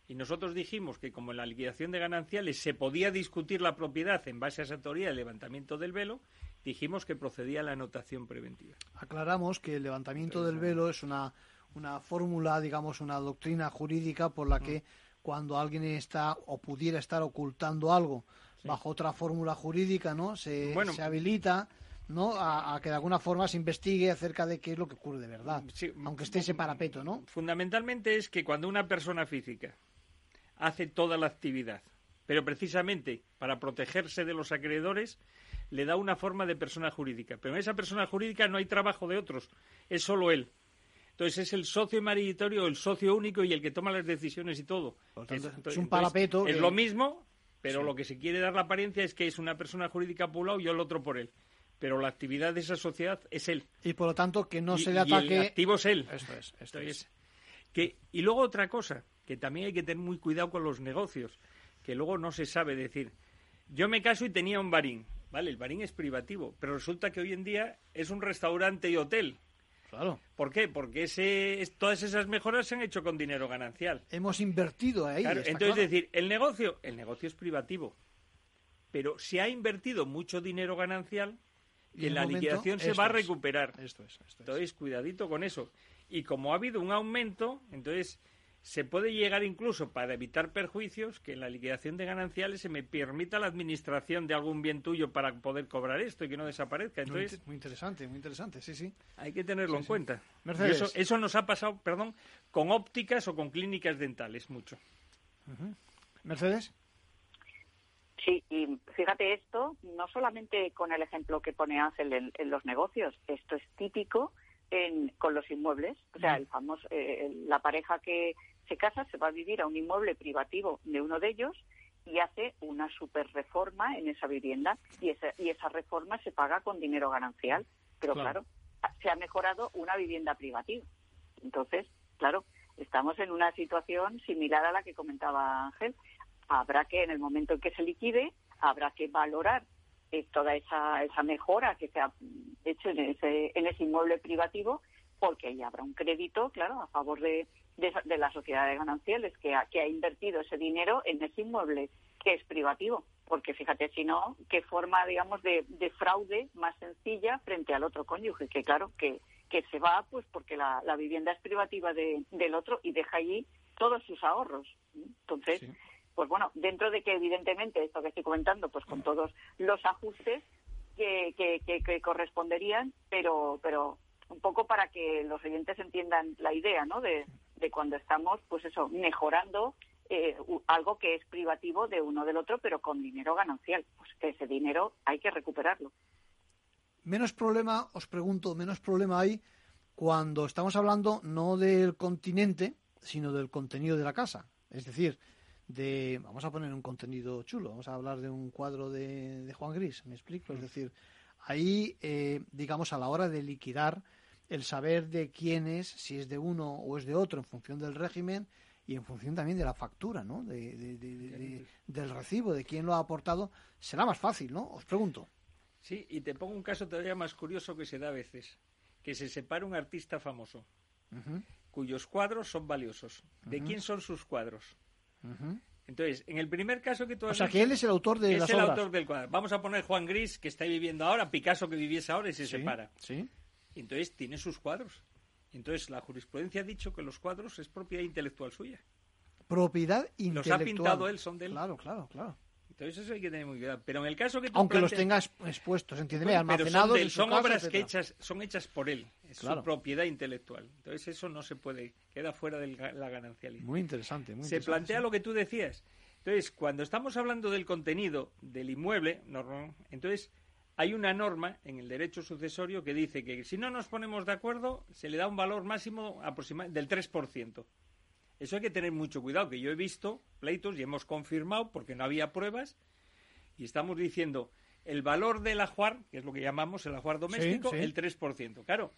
Y nosotros dijimos que como en la liquidación de gananciales se podía discutir la propiedad en base a esa teoría del levantamiento del velo, dijimos que procedía la anotación preventiva. Aclaramos que el levantamiento del velo es una, una fórmula, digamos, una doctrina jurídica por la que cuando alguien está o pudiera estar ocultando algo bajo otra fórmula jurídica, ¿no? Se, se habilita ¿no? A, que de alguna forma se investigue acerca de qué es lo que ocurre de verdad, aunque esté ese parapeto, ¿no? Fundamentalmente es que cuando una persona física hace toda la actividad, pero precisamente para protegerse de los acreedores, le da una forma de persona jurídica. Pero en esa persona jurídica no hay trabajo de otros, es solo él. Entonces es el socio mayoritario, el socio único y el que toma las decisiones y todo. es, un parapeto. Es lo mismo, pero lo que se quiere dar la apariencia es que es una persona jurídica por un lado y el otro por él. Pero la actividad de esa sociedad es él. Y por lo tanto que no se le ataque. Y el activo es él. Esto es. Esto es. Que, y luego otra cosa, que también hay que tener muy cuidado con los negocios, que luego no se sabe decir. Yo me caso y tenía un barín, ¿vale? El barín es privativo, pero resulta que hoy en día es un restaurante y hotel. Claro. ¿Por qué? Porque ese, todas esas mejoras se han hecho con dinero ganancial. Hemos invertido ahí. entonces, es decir, el negocio, el negocio es privativo, pero se ha invertido mucho dinero ganancial y en la liquidación se va a recuperar. Esto es, entonces, cuidadito con eso. Y como ha habido un aumento, entonces se puede llegar incluso para evitar perjuicios que en la liquidación de gananciales se me permita la administración de algún bien tuyo para poder cobrar esto y que no desaparezca. Entonces, muy, interesante, muy interesante, sí, sí. Hay que tenerlo en cuenta. Eso, eso, nos ha pasado, perdón, con ópticas o con clínicas dentales mucho. Mercedes. Sí, y fíjate esto, no solamente con el ejemplo que pone Ángel en, los negocios, esto es típico en, con los inmuebles. O sea, el famoso, eh, la pareja que se casa, se va a vivir a un inmueble privativo de uno de ellos y hace una super reforma en esa vivienda y esa, y esa reforma se paga con dinero ganancial. Pero claro. se ha mejorado una vivienda privativa. Entonces, claro, estamos en una situación similar a la que comentaba Ángel. Habrá que, en el momento en que se liquide, habrá que valorar eh, toda esa, esa mejora que se ha hecho en ese, en ese inmueble privativo, porque ahí habrá un crédito, claro, a favor de, de, la sociedad de gananciales que ha, que ha invertido ese dinero en ese inmueble que es privativo. Porque fíjate, si no, qué forma, digamos, de, fraude más sencilla frente al otro cónyuge, que claro, que, que se va pues porque la, la vivienda es privativa de, del otro y deja allí todos sus ahorros. Entonces, pues bueno, dentro de que evidentemente esto que estoy comentando, pues con todos los ajustes que, que, que corresponderían, pero, pero un poco para que los oyentes entiendan la idea, ¿no? De, de cuando estamos, pues eso, mejorando eh, algo que es privativo de uno del otro, pero con dinero ganancial. Pues ese dinero hay que recuperarlo. menos problema, os pregunto, menos problema hay cuando estamos hablando no del continente, sino del contenido de la casa. Es decir, de vamos a poner un contenido chulo, vamos a hablar de un cuadro de, de Juan Gris, me explico. Es decir, ahí, eh, digamos, a la hora de liquidar el saber de quién es, si es de uno o es de otro, en función del régimen y en función también de la factura, ¿no? De, de- de- de- del recibo, de quién lo ha aportado, será más fácil, ¿no? Os pregunto. Sí, y te pongo un caso todavía más curioso que se da a veces, que se separa un artista famoso, cuyos cuadros son valiosos. ¿De quién son sus cuadros? Entonces, en el primer caso que tú O has sea, dicho, que él es el autor de es las el obras. autor del cuadro. Vamos a poner Juan Gris, que está viviendo ahora, Picasso, que viviese ahora y se Sí, separa. Sí. Entonces, tiene sus cuadros. Entonces, la jurisprudencia ha dicho que los cuadros es propiedad intelectual suya. Propiedad Los intelectual. ha pintado él, son de él. Claro, claro, claro. Entonces, eso hay que tener muy cuidado. Pero en el caso que tú Aunque los tenga exp- expuestos, entiéndeme, pero almacenados son, de casa, obras que hechas, son hechas por él. Es Claro. su propiedad intelectual. Entonces, eso no se puede, queda fuera de la ganancialidad. Muy interesante, muy se interesante, plantea sí. lo que tú decías. Entonces, cuando estamos hablando del contenido del inmueble, no- entonces hay una norma en el derecho sucesorio que dice que si no nos ponemos de acuerdo, se le da un valor máximo aproxima- del 3%. Eso hay que tener mucho cuidado, que yo he visto pleitos y hemos confirmado, porque no había pruebas, y estamos diciendo el valor del ajuar, que es lo que llamamos el ajuar doméstico, sí. el 3%. Claro,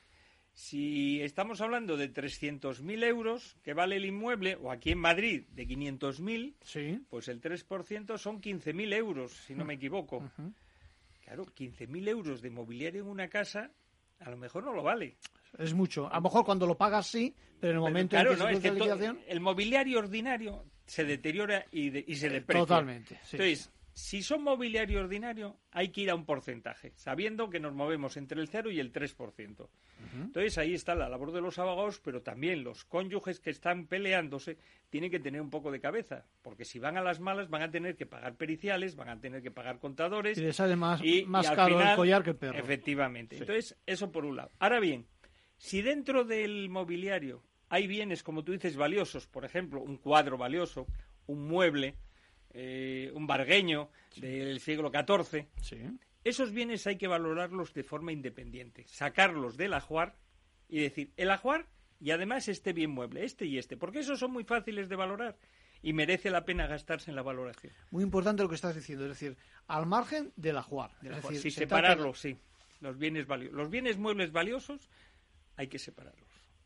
si estamos hablando de 300.000 euros que vale el inmueble, o aquí en Madrid de 500.000, Sí. pues el 3% son 15.000 euros, si no me equivoco. Claro, 15.000 euros de mobiliario en una casa, a lo mejor no lo vale. Es mucho. A lo mejor cuando lo pagas sí, pero en el Pero momento claro, en que no, se es que liquidación... el mobiliario ordinario se deteriora y, de- y se deprecia. Totalmente, sí. Entonces, si son mobiliario ordinario, hay que ir a un porcentaje, sabiendo que nos movemos entre el 0 y el 3%. Entonces, ahí está la labor de los abogados, pero también los cónyuges que están peleándose tienen que tener un poco de cabeza, porque si van a las malas van a tener que pagar periciales, van a tener que pagar contadores. Y le sale más, y- más y al caro el collar que el perro. Efectivamente. Sí. Entonces, eso por un lado. Ahora bien, si dentro del mobiliario hay bienes, como tú dices, valiosos, por ejemplo, un cuadro valioso, un mueble, eh, un bargueño del siglo XIV, esos bienes hay que valorarlos de forma independiente, sacarlos del ajuar y decir, el ajuar y además este bien mueble, este y este, porque esos son muy fáciles de valorar y merece la pena gastarse en la valoración. Muy importante lo que estás diciendo, es decir, al margen del ajuar. Es decir, sí, se trata de- separarlos, sí. Los bienes valiosos. Los bienes muebles valiosos hay que separarlos.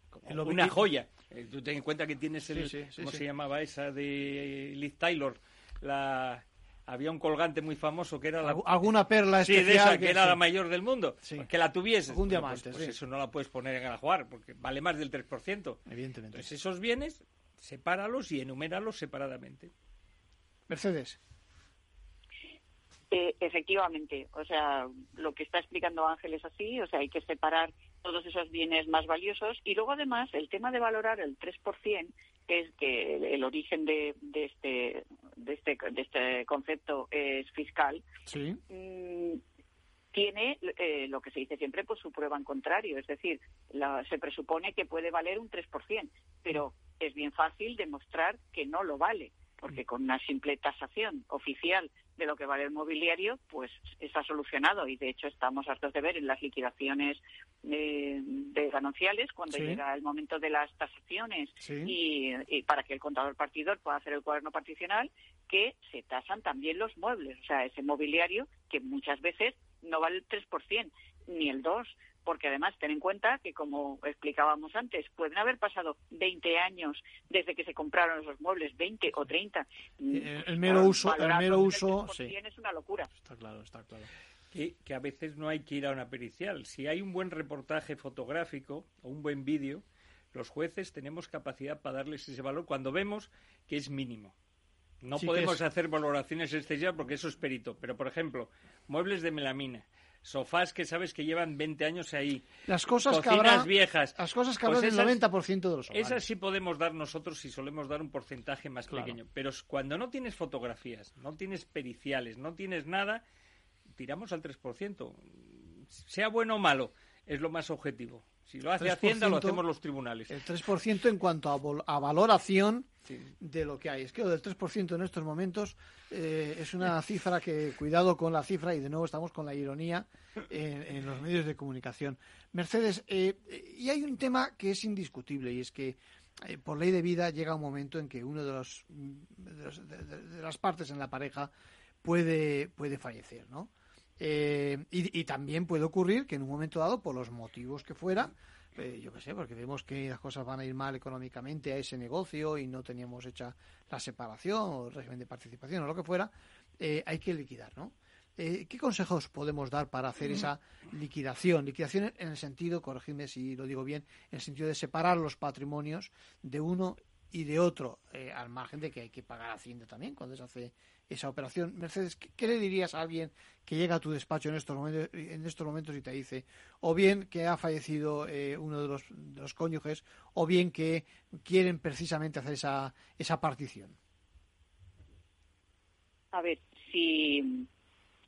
Como una joya. Eh, tú ten en cuenta que tienes el, Sí, sí, sí, ¿cómo sí. se llamaba esa de Liz Taylor? La había un colgante muy famoso que era la Algu- alguna perla Sí, de especial esa que, que era sí. la mayor del mundo. Sí. Que la tuviese. Algún pues, pues sí. eso no la puedes poner en el ajuar porque vale más del 3%. Evidentemente. Entonces esos bienes sepáralos y enuméralos separadamente. Mercedes. Eh, efectivamente, o sea, lo que está explicando Ángel es así, o sea, hay que separar todos esos bienes más valiosos y luego además el tema de valorar el 3%, que es que el, el origen de, de este de este de este concepto es fiscal, Sí. mm, tiene eh, lo que se dice siempre pues su prueba en contrario, es decir, la- se presupone que puede valer un 3%, pero es bien fácil demostrar que no lo vale, porque con una simple tasación oficial de lo que vale el mobiliario, pues está solucionado y de hecho estamos hartos de ver en las liquidaciones eh, de gananciales cuando Sí. llega el momento de las tasaciones Sí. y, y para que el contador partidor pueda hacer el cuaderno particional que se tasan también los muebles, o sea, ese mobiliario que muchas veces no vale el 3% ni el 2%, porque además ten en cuenta que, como explicábamos antes, pueden haber pasado 20 años desde que se compraron esos muebles, 20 o 30. El, el mero uso, el mero uso, 3% sí. es una locura. Está claro, está claro. que, que a veces no hay que ir a una pericial. Si hay un buen reportaje fotográfico o un buen vídeo, los jueces tenemos capacidad para darles ese valor cuando vemos que es mínimo. No Sí, podemos es- hacer valoraciones excesivas porque eso es perito. Pero, por ejemplo, muebles de melamina, sofás que sabes que llevan 20 años ahí, Las cosas que cocinas habrá, viejas. las cosas que Pues habrá del esas- 90% de los hogares. Esas sí podemos dar nosotros si solemos dar un porcentaje más Claro. pequeño. Pero cuando no tienes fotografías, no tienes periciales, no tienes nada, tiramos al 3%. Sea bueno o malo, es lo más objetivo. Si lo hace Hacienda, lo hacemos los tribunales. El 3% en cuanto a, valoración de lo que hay. Es que lo del 3% en estos momentos eh, es una cifra que, cuidado con la cifra, y de nuevo estamos con la ironía en, los medios de comunicación. Mercedes, eh, y hay un tema que es indiscutible, y es que eh, por ley de vida llega un momento en que uno de, los, de, las partes en la pareja puede, puede fallecer, ¿no? Eh, y, también puede ocurrir que en un momento dado, por los motivos que fuera, eh, yo qué sé, porque vemos que las cosas van a ir mal económicamente a ese negocio y no teníamos hecha la separación o el régimen de participación o lo que fuera, eh, hay que liquidar, ¿no? ¿Qué consejos podemos dar para hacer esa liquidación? Liquidación en el sentido, corregidme si lo digo bien, en el sentido de separar los patrimonios de uno y de otro, al margen de que hay que pagar Hacienda también cuando se hace esa operación. Mercedes, ¿qué, le dirías a alguien que llega a tu despacho en estos momentos, en estos momentos y te dice, o bien que ha fallecido eh, uno de los, los cónyuges, o bien que quieren precisamente hacer esa, esa partición? A ver, si,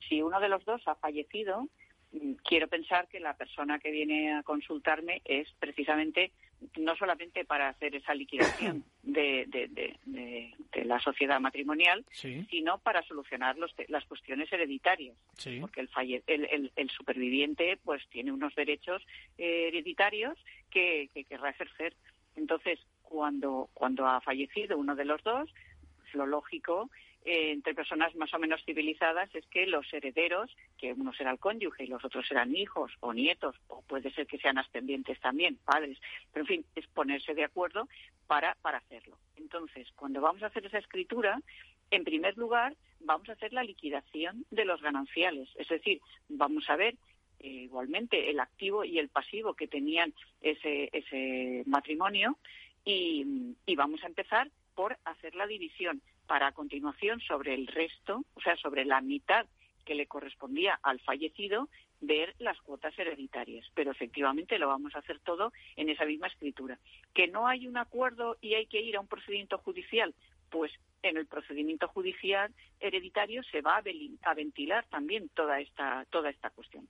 si uno de los dos ha fallecido, mm, quiero pensar que la persona que viene a consultarme es precisamente no solamente para hacer esa liquidación de, la sociedad matrimonial, sino para solucionar las cuestiones hereditarias. Porque el, el, superviviente pues tiene unos derechos eh, hereditarios que, querrá ejercer. Entonces, cuando, cuando ha fallecido uno de los dos, lo lógico eh, entre personas más o menos civilizadas es que los herederos, que uno será el cónyuge y los otros serán hijos o nietos, o puede ser que sean ascendientes también, padres, pero en fin, es ponerse de acuerdo para, para hacerlo. Entonces, cuando vamos a hacer esa escritura, en primer lugar, vamos a hacer la liquidación de los gananciales, es decir, vamos a ver eh, igualmente el activo y el pasivo que tenían ese, ese matrimonio y, y vamos a empezar por hacer la división para a continuación sobre el resto, o sea, sobre la mitad que le correspondía al fallecido, ver las cuotas hereditarias. Pero efectivamente lo vamos a hacer todo en esa misma escritura. Que no hay un acuerdo y hay que ir a un procedimiento judicial, pues en el procedimiento judicial hereditario se va a ventilar también toda esta, toda esta cuestión.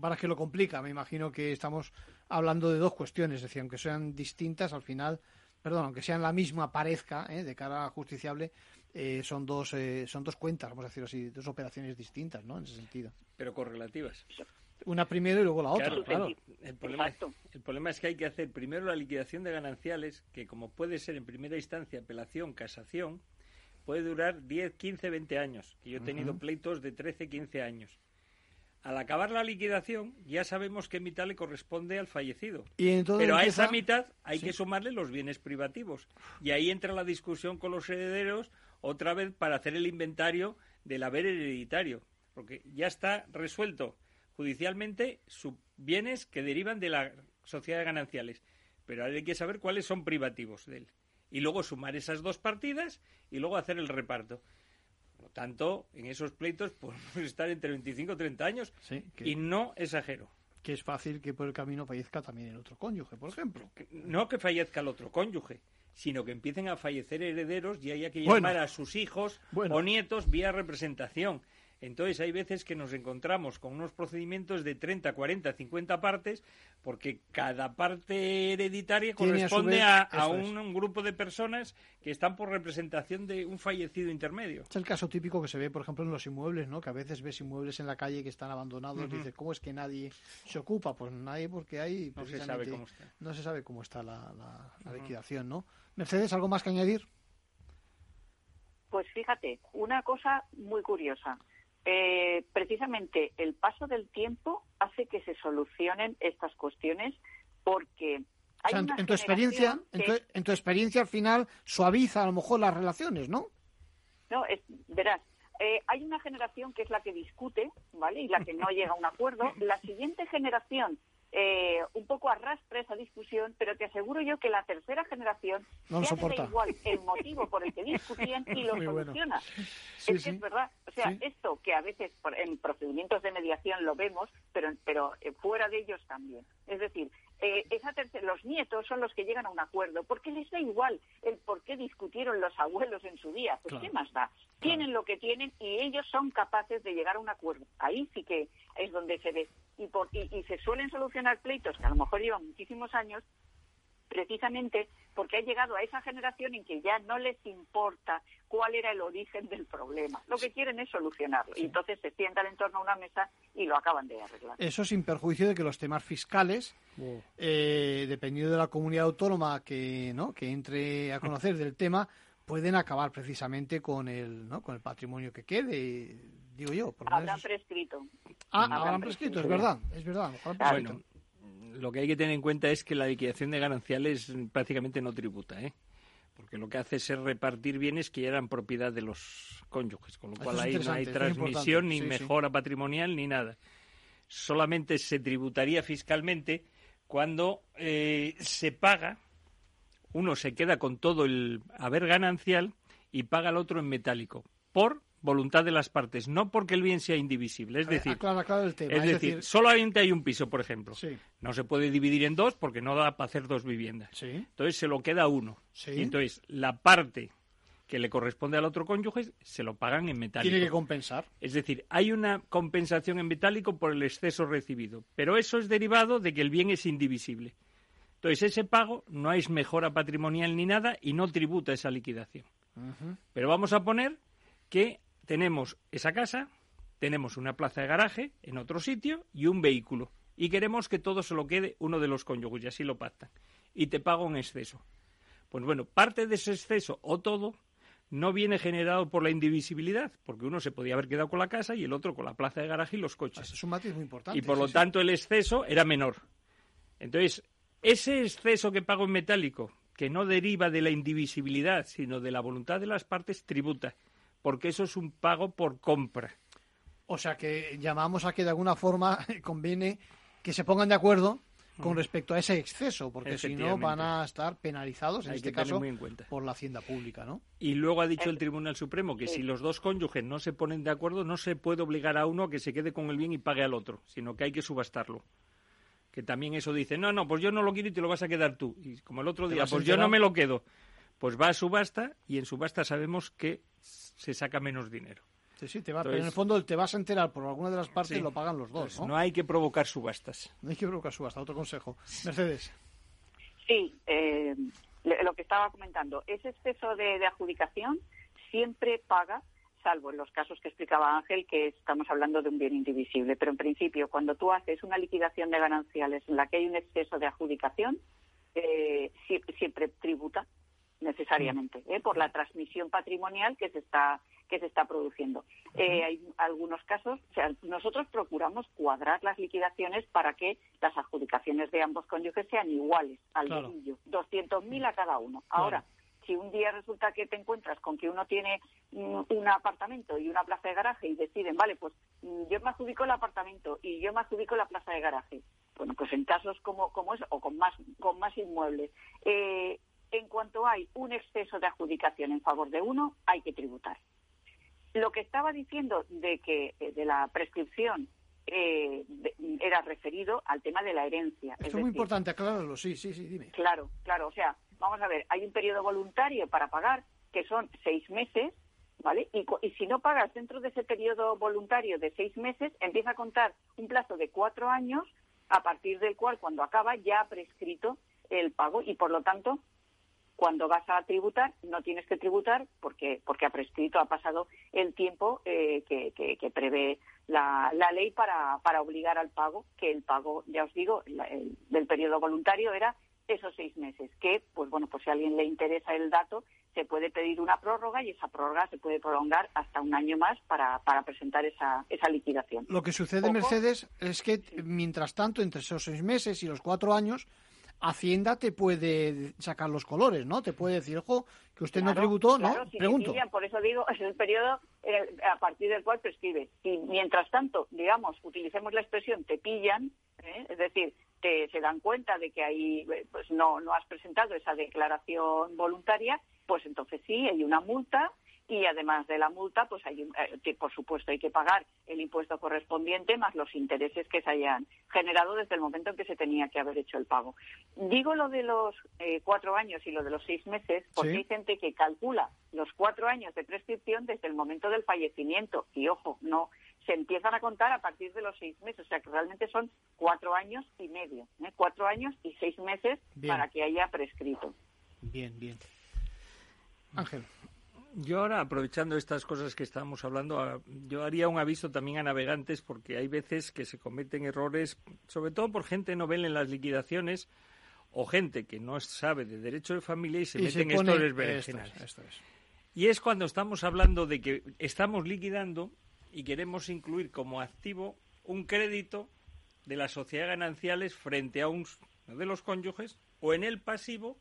Para que lo complica, me imagino que estamos hablando de dos cuestiones, es decir, aunque sean distintas, al final perdón, aunque sean la misma parezca ¿eh? de cara a justiciable, eh, son dos eh, son dos cuentas, vamos a decirlo así, dos operaciones distintas, ¿no? En ese sentido. Pero correlativas. Una primero y luego la otra, claro. El, problema, el problema es que hay que hacer primero la liquidación de gananciales, que como puede ser en primera instancia apelación, casación, puede durar 10, 15, 20 años. Y yo he tenido pleitos de 13, 15 años. Al acabar la liquidación, ya sabemos qué mitad le corresponde al fallecido. Pero a esa mitad hay que sumarle los bienes privativos. Y ahí entra la discusión con los herederos otra vez para hacer el inventario del haber hereditario. Porque ya está resuelto judicialmente sus bienes que derivan de la sociedad de gananciales. Pero ahora hay que saber cuáles son privativos de él. Y luego sumar esas dos partidas y luego hacer el reparto tanto, en esos pleitos podemos estar entre 25 y 30 años y no exagero. Que es fácil que por el camino fallezca también el otro cónyuge, por ejemplo. No que fallezca el otro cónyuge, sino que empiecen a fallecer herederos y haya que llamar a sus hijos o nietos vía representación. Entonces hay veces que nos encontramos con unos procedimientos de 30, 40, 50 partes, porque cada parte hereditaria corresponde a, un, grupo de personas que están por representación de un fallecido intermedio. Es el caso típico que se ve, por ejemplo, en los inmuebles, ¿no? Que a veces ves inmuebles en la calle que están abandonados y dices, ¿cómo es que nadie se ocupa? Pues nadie porque hay... No se sabe cómo está. No se sabe cómo está la, liquidación, ¿no? Mercedes, ¿algo más que añadir? Pues fíjate, una cosa muy curiosa. Eh, precisamente el paso del tiempo hace que se solucionen estas cuestiones porque hay en tu experiencia en, tu, experiencia al final suaviza a lo mejor las relaciones no no es, verás eh, hay una generación que es la que discute vale y la que no llega a un acuerdo. La siguiente generación eh, un poco arrastra esa discusión, pero te aseguro yo que la tercera generación no soporta. igual el motivo por el que discutían y lo soluciona. es que es verdad. O sea, esto que a veces en procedimientos de mediación lo vemos, pero, pero eh, fuera de ellos también. Es decir, eh, esa los nietos son los que llegan a un acuerdo, porque les da igual el por qué discutieron los abuelos en su día. Pues qué más da. tienen lo que tienen y ellos son capaces de llegar a un acuerdo. Ahí sí que es donde se ve. Y, por, y, y se suelen solucionar pleitos que a lo mejor llevan muchísimos años precisamente porque ha llegado a esa generación en que ya no les importa cuál era el origen del problema. Lo que quieren es solucionarlo. Y entonces se sientan en torno a una mesa y lo acaban de arreglar. Eso sin perjuicio de que los temas fiscales, eh, dependiendo de la comunidad autónoma que, ¿no? que entre a conocer del tema, pueden acabar precisamente con el, ¿no? con el patrimonio que quede, digo yo. por lo Habrán menos- prescrito. Ah, habrán prescrito, es verdad, es verdad. habrán prescrito. Bueno, lo que hay que tener en cuenta es que la liquidación de gananciales prácticamente no tributa, ¿eh? Porque lo que hace es repartir bienes que ya eran propiedad de los cónyuges, con lo Eso cual ahí no hay transmisión, ni sí. mejora patrimonial, ni nada. Solamente se tributaría fiscalmente cuando eh, se paga, uno se queda con todo el haber ganancial y paga al otro en metálico, por voluntad de las partes, no porque el bien sea indivisible. Es decir, aclara, aclara el tema. es decir, solamente hay un piso, por ejemplo. Sí. No se puede dividir en dos porque no da para hacer dos viviendas. Entonces se lo queda uno. Sí. Y entonces la parte que le corresponde al otro cónyuge se lo pagan en metálico. tiene que compensar. Es decir, hay una compensación en metálico por el exceso recibido, pero eso es derivado de que el bien es indivisible. Entonces ese pago no es mejora patrimonial ni nada y no tributa esa liquidación. Pero vamos a poner que tenemos esa casa, tenemos una plaza de garaje en otro sitio y un vehículo. Y queremos que todo se lo quede uno de los cónyuges y así lo pactan. Y te pago un exceso. Pues bueno, parte de ese exceso o todo no viene generado por la indivisibilidad, porque uno se podía haber quedado con la casa y el otro con la plaza de garaje y los coches. Es un matiz muy importante. Y por sí, lo sí. tanto el exceso era menor. Entonces, ese exceso que pago en metálico, que no deriva de la indivisibilidad, sino de la voluntad de las partes, tributa, porque eso es un pago por compra. O sea que llamamos a que de alguna forma conviene que se pongan de acuerdo con Mm. respecto a ese exceso, porque si no van a estar penalizados, en Hay este caso, muy en cuenta. por la hacienda pública, ¿no? Y luego ha dicho el Tribunal Supremo que si los dos cónyuges no se ponen de acuerdo, no se puede obligar a uno a que se quede con el bien y pague al otro, sino que hay que subastarlo. Que también eso dice, no, no, pues yo no lo quiero y te lo vas a quedar tú. Y como el otro día, pues yo no me lo quedo. Pues va a subasta y en subasta sabemos que se saca menos dinero. Sí, sí, te va, Entonces- pero en el fondo te vas a enterar por alguna de las partes Sí. y lo pagan los dos, ¿no? no hay que provocar subastas. No hay que provocar subasta, otro consejo. Mercedes. Sí, eh, lo que estaba comentando, ese exceso de, de adjudicación siempre paga, salvo en los casos que explicaba Ángel, que estamos hablando de un bien indivisible. Pero en principio, cuando tú haces una liquidación de gananciales en la que hay un exceso de adjudicación, eh, sie- siempre tributa necesariamente ¿eh? por la transmisión patrimonial que se está que se está produciendo. Eh, hay algunos casos, o sea, nosotros procuramos cuadrar las liquidaciones para que las adjudicaciones de ambos cónyuges sean iguales al Claro. dedillo, 200.000 a cada uno. Ahora, si un día resulta que te encuentras con que uno tiene mm, un apartamento y una plaza de garaje y deciden, vale, pues mm, yo me adjudico el apartamento y yo me adjudico la plaza de garaje. Bueno, pues en casos como, como eso, o con más, con más inmuebles, eh, en cuanto hay un exceso de adjudicación en favor de uno, hay que tributar. Lo que estaba diciendo de que eh, de la prescripción eh, de- era referido al tema de la herencia. Esto Es muy decir, importante, aclararlo, sí, sí, sí, dime. Claro, claro. O sea, vamos a ver, hay un periodo voluntario para pagar que son seis meses, ¿vale? Y, y si no pagas dentro de ese periodo voluntario de seis meses, empieza a contar un plazo de cuatro años, a partir del cual, cuando acaba, ya ha prescrito el pago y, por lo tanto, cuando vas a tributar, no tienes que tributar porque, porque ha prescrito, ha pasado el tiempo eh, que, que- que prevé la, la ley para, para obligar al pago, que el pago, ya os digo, la- el- del periodo voluntario era esos seis meses, que, pues bueno, pues si a alguien le interesa el dato, se puede pedir una prórroga y esa prórroga se puede prolongar hasta un año más para, para presentar esa, esa liquidación. Lo que sucede, Ojo. Mercedes, es que mientras tanto, entre esos seis meses y los cuatro años, Hacienda te puede sacar los colores, ¿no? Te puede decir, ojo, que usted no tributó, claro, ¿no? si Pregunto. pillan, por eso digo, es el periodo eh, a partir del cual prescribe. Si mientras tanto, digamos, utilicemos la expresión te pillan, ¿eh? es decir, te, se dan cuenta de que ahí eh, pues no, no has presentado esa declaración voluntaria, pues entonces sí, hay una multa y además de la multa, pues hay, eh, por supuesto hay que pagar el impuesto correspondiente más los intereses que se hayan generado desde el momento en que se tenía que haber hecho el pago. Digo lo de los eh, cuatro años y lo de los seis meses porque hay gente que calcula los cuatro años de prescripción desde el momento del fallecimiento y ojo, no se empiezan a contar a partir de los seis meses, o sea que realmente son cuatro años y medio, ¿eh? cuatro años y seis meses para que haya prescrito. Bien, bien. Ángel. Yo ahora, aprovechando estas cosas que estábamos hablando, yo haría un aviso también a navegantes porque hay veces que se cometen errores, sobre todo por gente novel en las liquidaciones o gente que no sabe de derecho de familia y se mete en estos Y es cuando estamos hablando de que estamos liquidando y queremos incluir como activo un crédito de las sociedades gananciales frente a un de los cónyuges o en el pasivo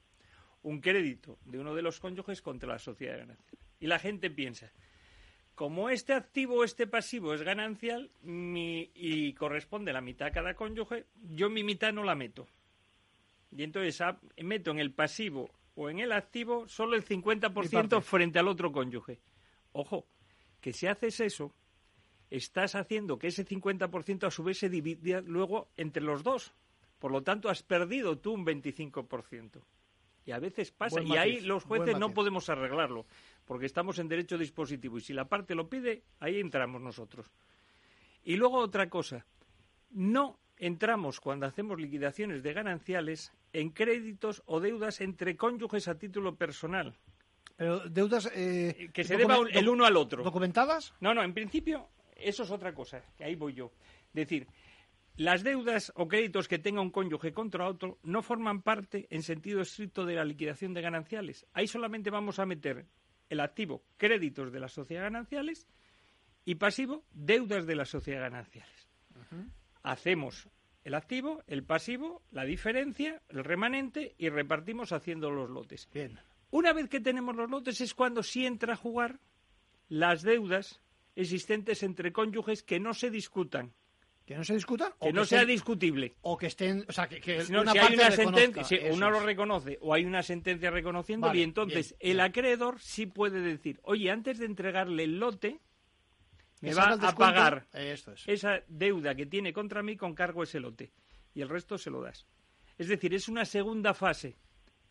un crédito de uno de los cónyuges contra la sociedad ganancial. Y la gente piensa, como este activo o este pasivo es ganancial y corresponde la mitad a cada cónyuge, yo mi mitad no la meto. Y entonces meto en el pasivo o en el activo solo el 50% frente al otro cónyuge. Ojo, que si haces eso, estás haciendo que ese 50% a su vez se divida luego entre los dos. Por lo tanto, has perdido tú un 25%. Y a veces pasa, y ahí los jueces no podemos arreglarlo, porque estamos en derecho dispositivo. Y si la parte lo pide, ahí entramos nosotros. Y luego otra cosa, no entramos cuando hacemos liquidaciones de gananciales en créditos o deudas entre cónyuges a título personal. Pero deudas eh, que se deba el uno al otro. ¿Documentadas? No, no, en principio eso es otra cosa, que ahí voy yo. Decir, las deudas o créditos que tenga un cónyuge contra otro no forman parte en sentido estricto de la liquidación de gananciales. Ahí solamente vamos a meter el activo créditos de las sociedades gananciales y pasivo deudas de las sociedades gananciales. Hacemos el activo, el pasivo, la diferencia, el remanente y repartimos haciendo los lotes. Bien. Una vez que tenemos los lotes es cuando sí entra a jugar las deudas existentes entre cónyuges que no se discutan. ¿Que no se discuta? Que, no sea discutible. O que estén. O sea, que, que si una hay una sentencia, si uno lo reconoce o hay una sentencia reconociendo, y entonces el acreedor sí puede decir, oye, antes de entregarle el lote, me va a pagar esa deuda que tiene contra mí con cargo ese lote. Y el resto se lo das. Es decir, es una segunda fase,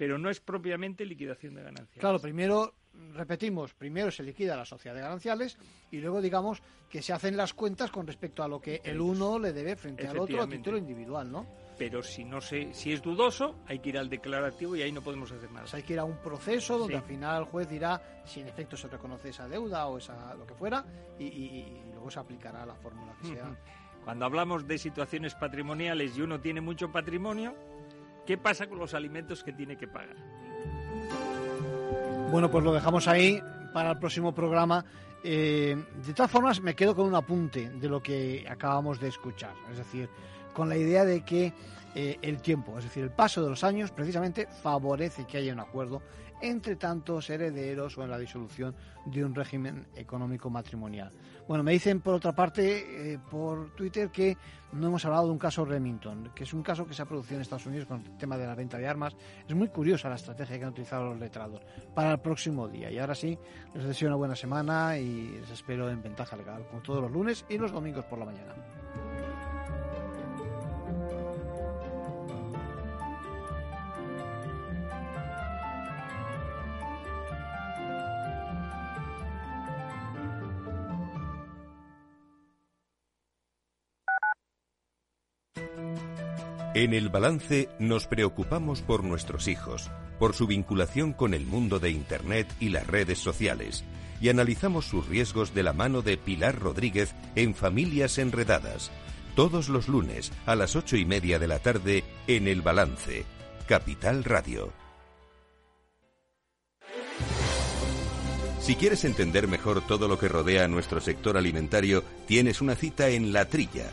pero no es propiamente liquidación de ganancias. Claro, primero repetimos, primero se liquida la sociedad de gananciales y luego digamos que se hacen las cuentas con respecto a lo que el uno le debe frente al otro a título individual, ¿no? Pero si no sé, si es dudoso, hay que ir al declarativo y ahí no podemos hacer nada. hay que ir a un proceso donde al final el juez dirá si en efecto se reconoce esa deuda o esa lo que fuera y, luego se aplicará la fórmula que sea. Cuando hablamos de situaciones patrimoniales y uno tiene mucho patrimonio, ¿qué pasa con los alimentos que tiene que pagar? Bueno, pues lo dejamos ahí para el próximo programa. Eh, de todas formas, me quedo con un apunte de lo que acabamos de escuchar. Es decir, con la idea de que eh, el tiempo, es decir, el paso de los años, precisamente favorece que haya un acuerdo entre tantos herederos o en la disolución de un régimen económico matrimonial. Bueno, me dicen por otra parte, eh, por Twitter, que no hemos hablado de un caso Remington, que es un caso que se ha producido en Estados Unidos con el tema de la venta de armas. Es muy curiosa la estrategia que han utilizado los letrados para el próximo día. Y ahora sí, les deseo una buena semana y les espero en Ventaja Legal, como todos los lunes y los domingos por la mañana. En el balance nos preocupamos por nuestros hijos, por su vinculación con el mundo de Internet y las redes sociales, y analizamos sus riesgos de la mano de Pilar Rodríguez en Familias Enredadas, todos los lunes a las ocho y media de la tarde en el balance, Capital Radio. Si quieres entender mejor todo lo que rodea a nuestro sector alimentario, tienes una cita en La Trilla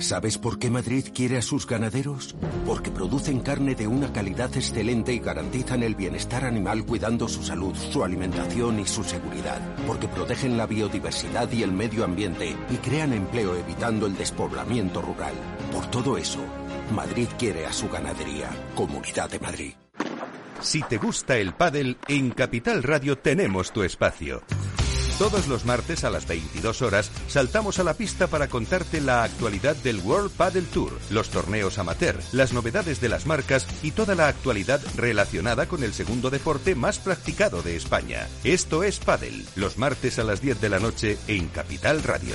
¿Sabes por qué Madrid quiere a sus ganaderos? Porque producen carne de una calidad excelente y garantizan el bienestar animal cuidando su salud, su alimentación y su seguridad. Porque protegen la biodiversidad y el medio ambiente y crean empleo evitando el despoblamiento rural. Por todo eso, Madrid quiere a su ganadería. Comunidad de Madrid. Si te gusta el pádel, en Capital Radio tenemos tu espacio. Todos los martes a las 22 horas saltamos a la pista para contarte la actualidad del World Padel Tour, los torneos amateur, las novedades de las marcas y toda la actualidad relacionada con el segundo deporte más practicado de España. Esto es Padel, los martes a las 10 de la noche en Capital Radio.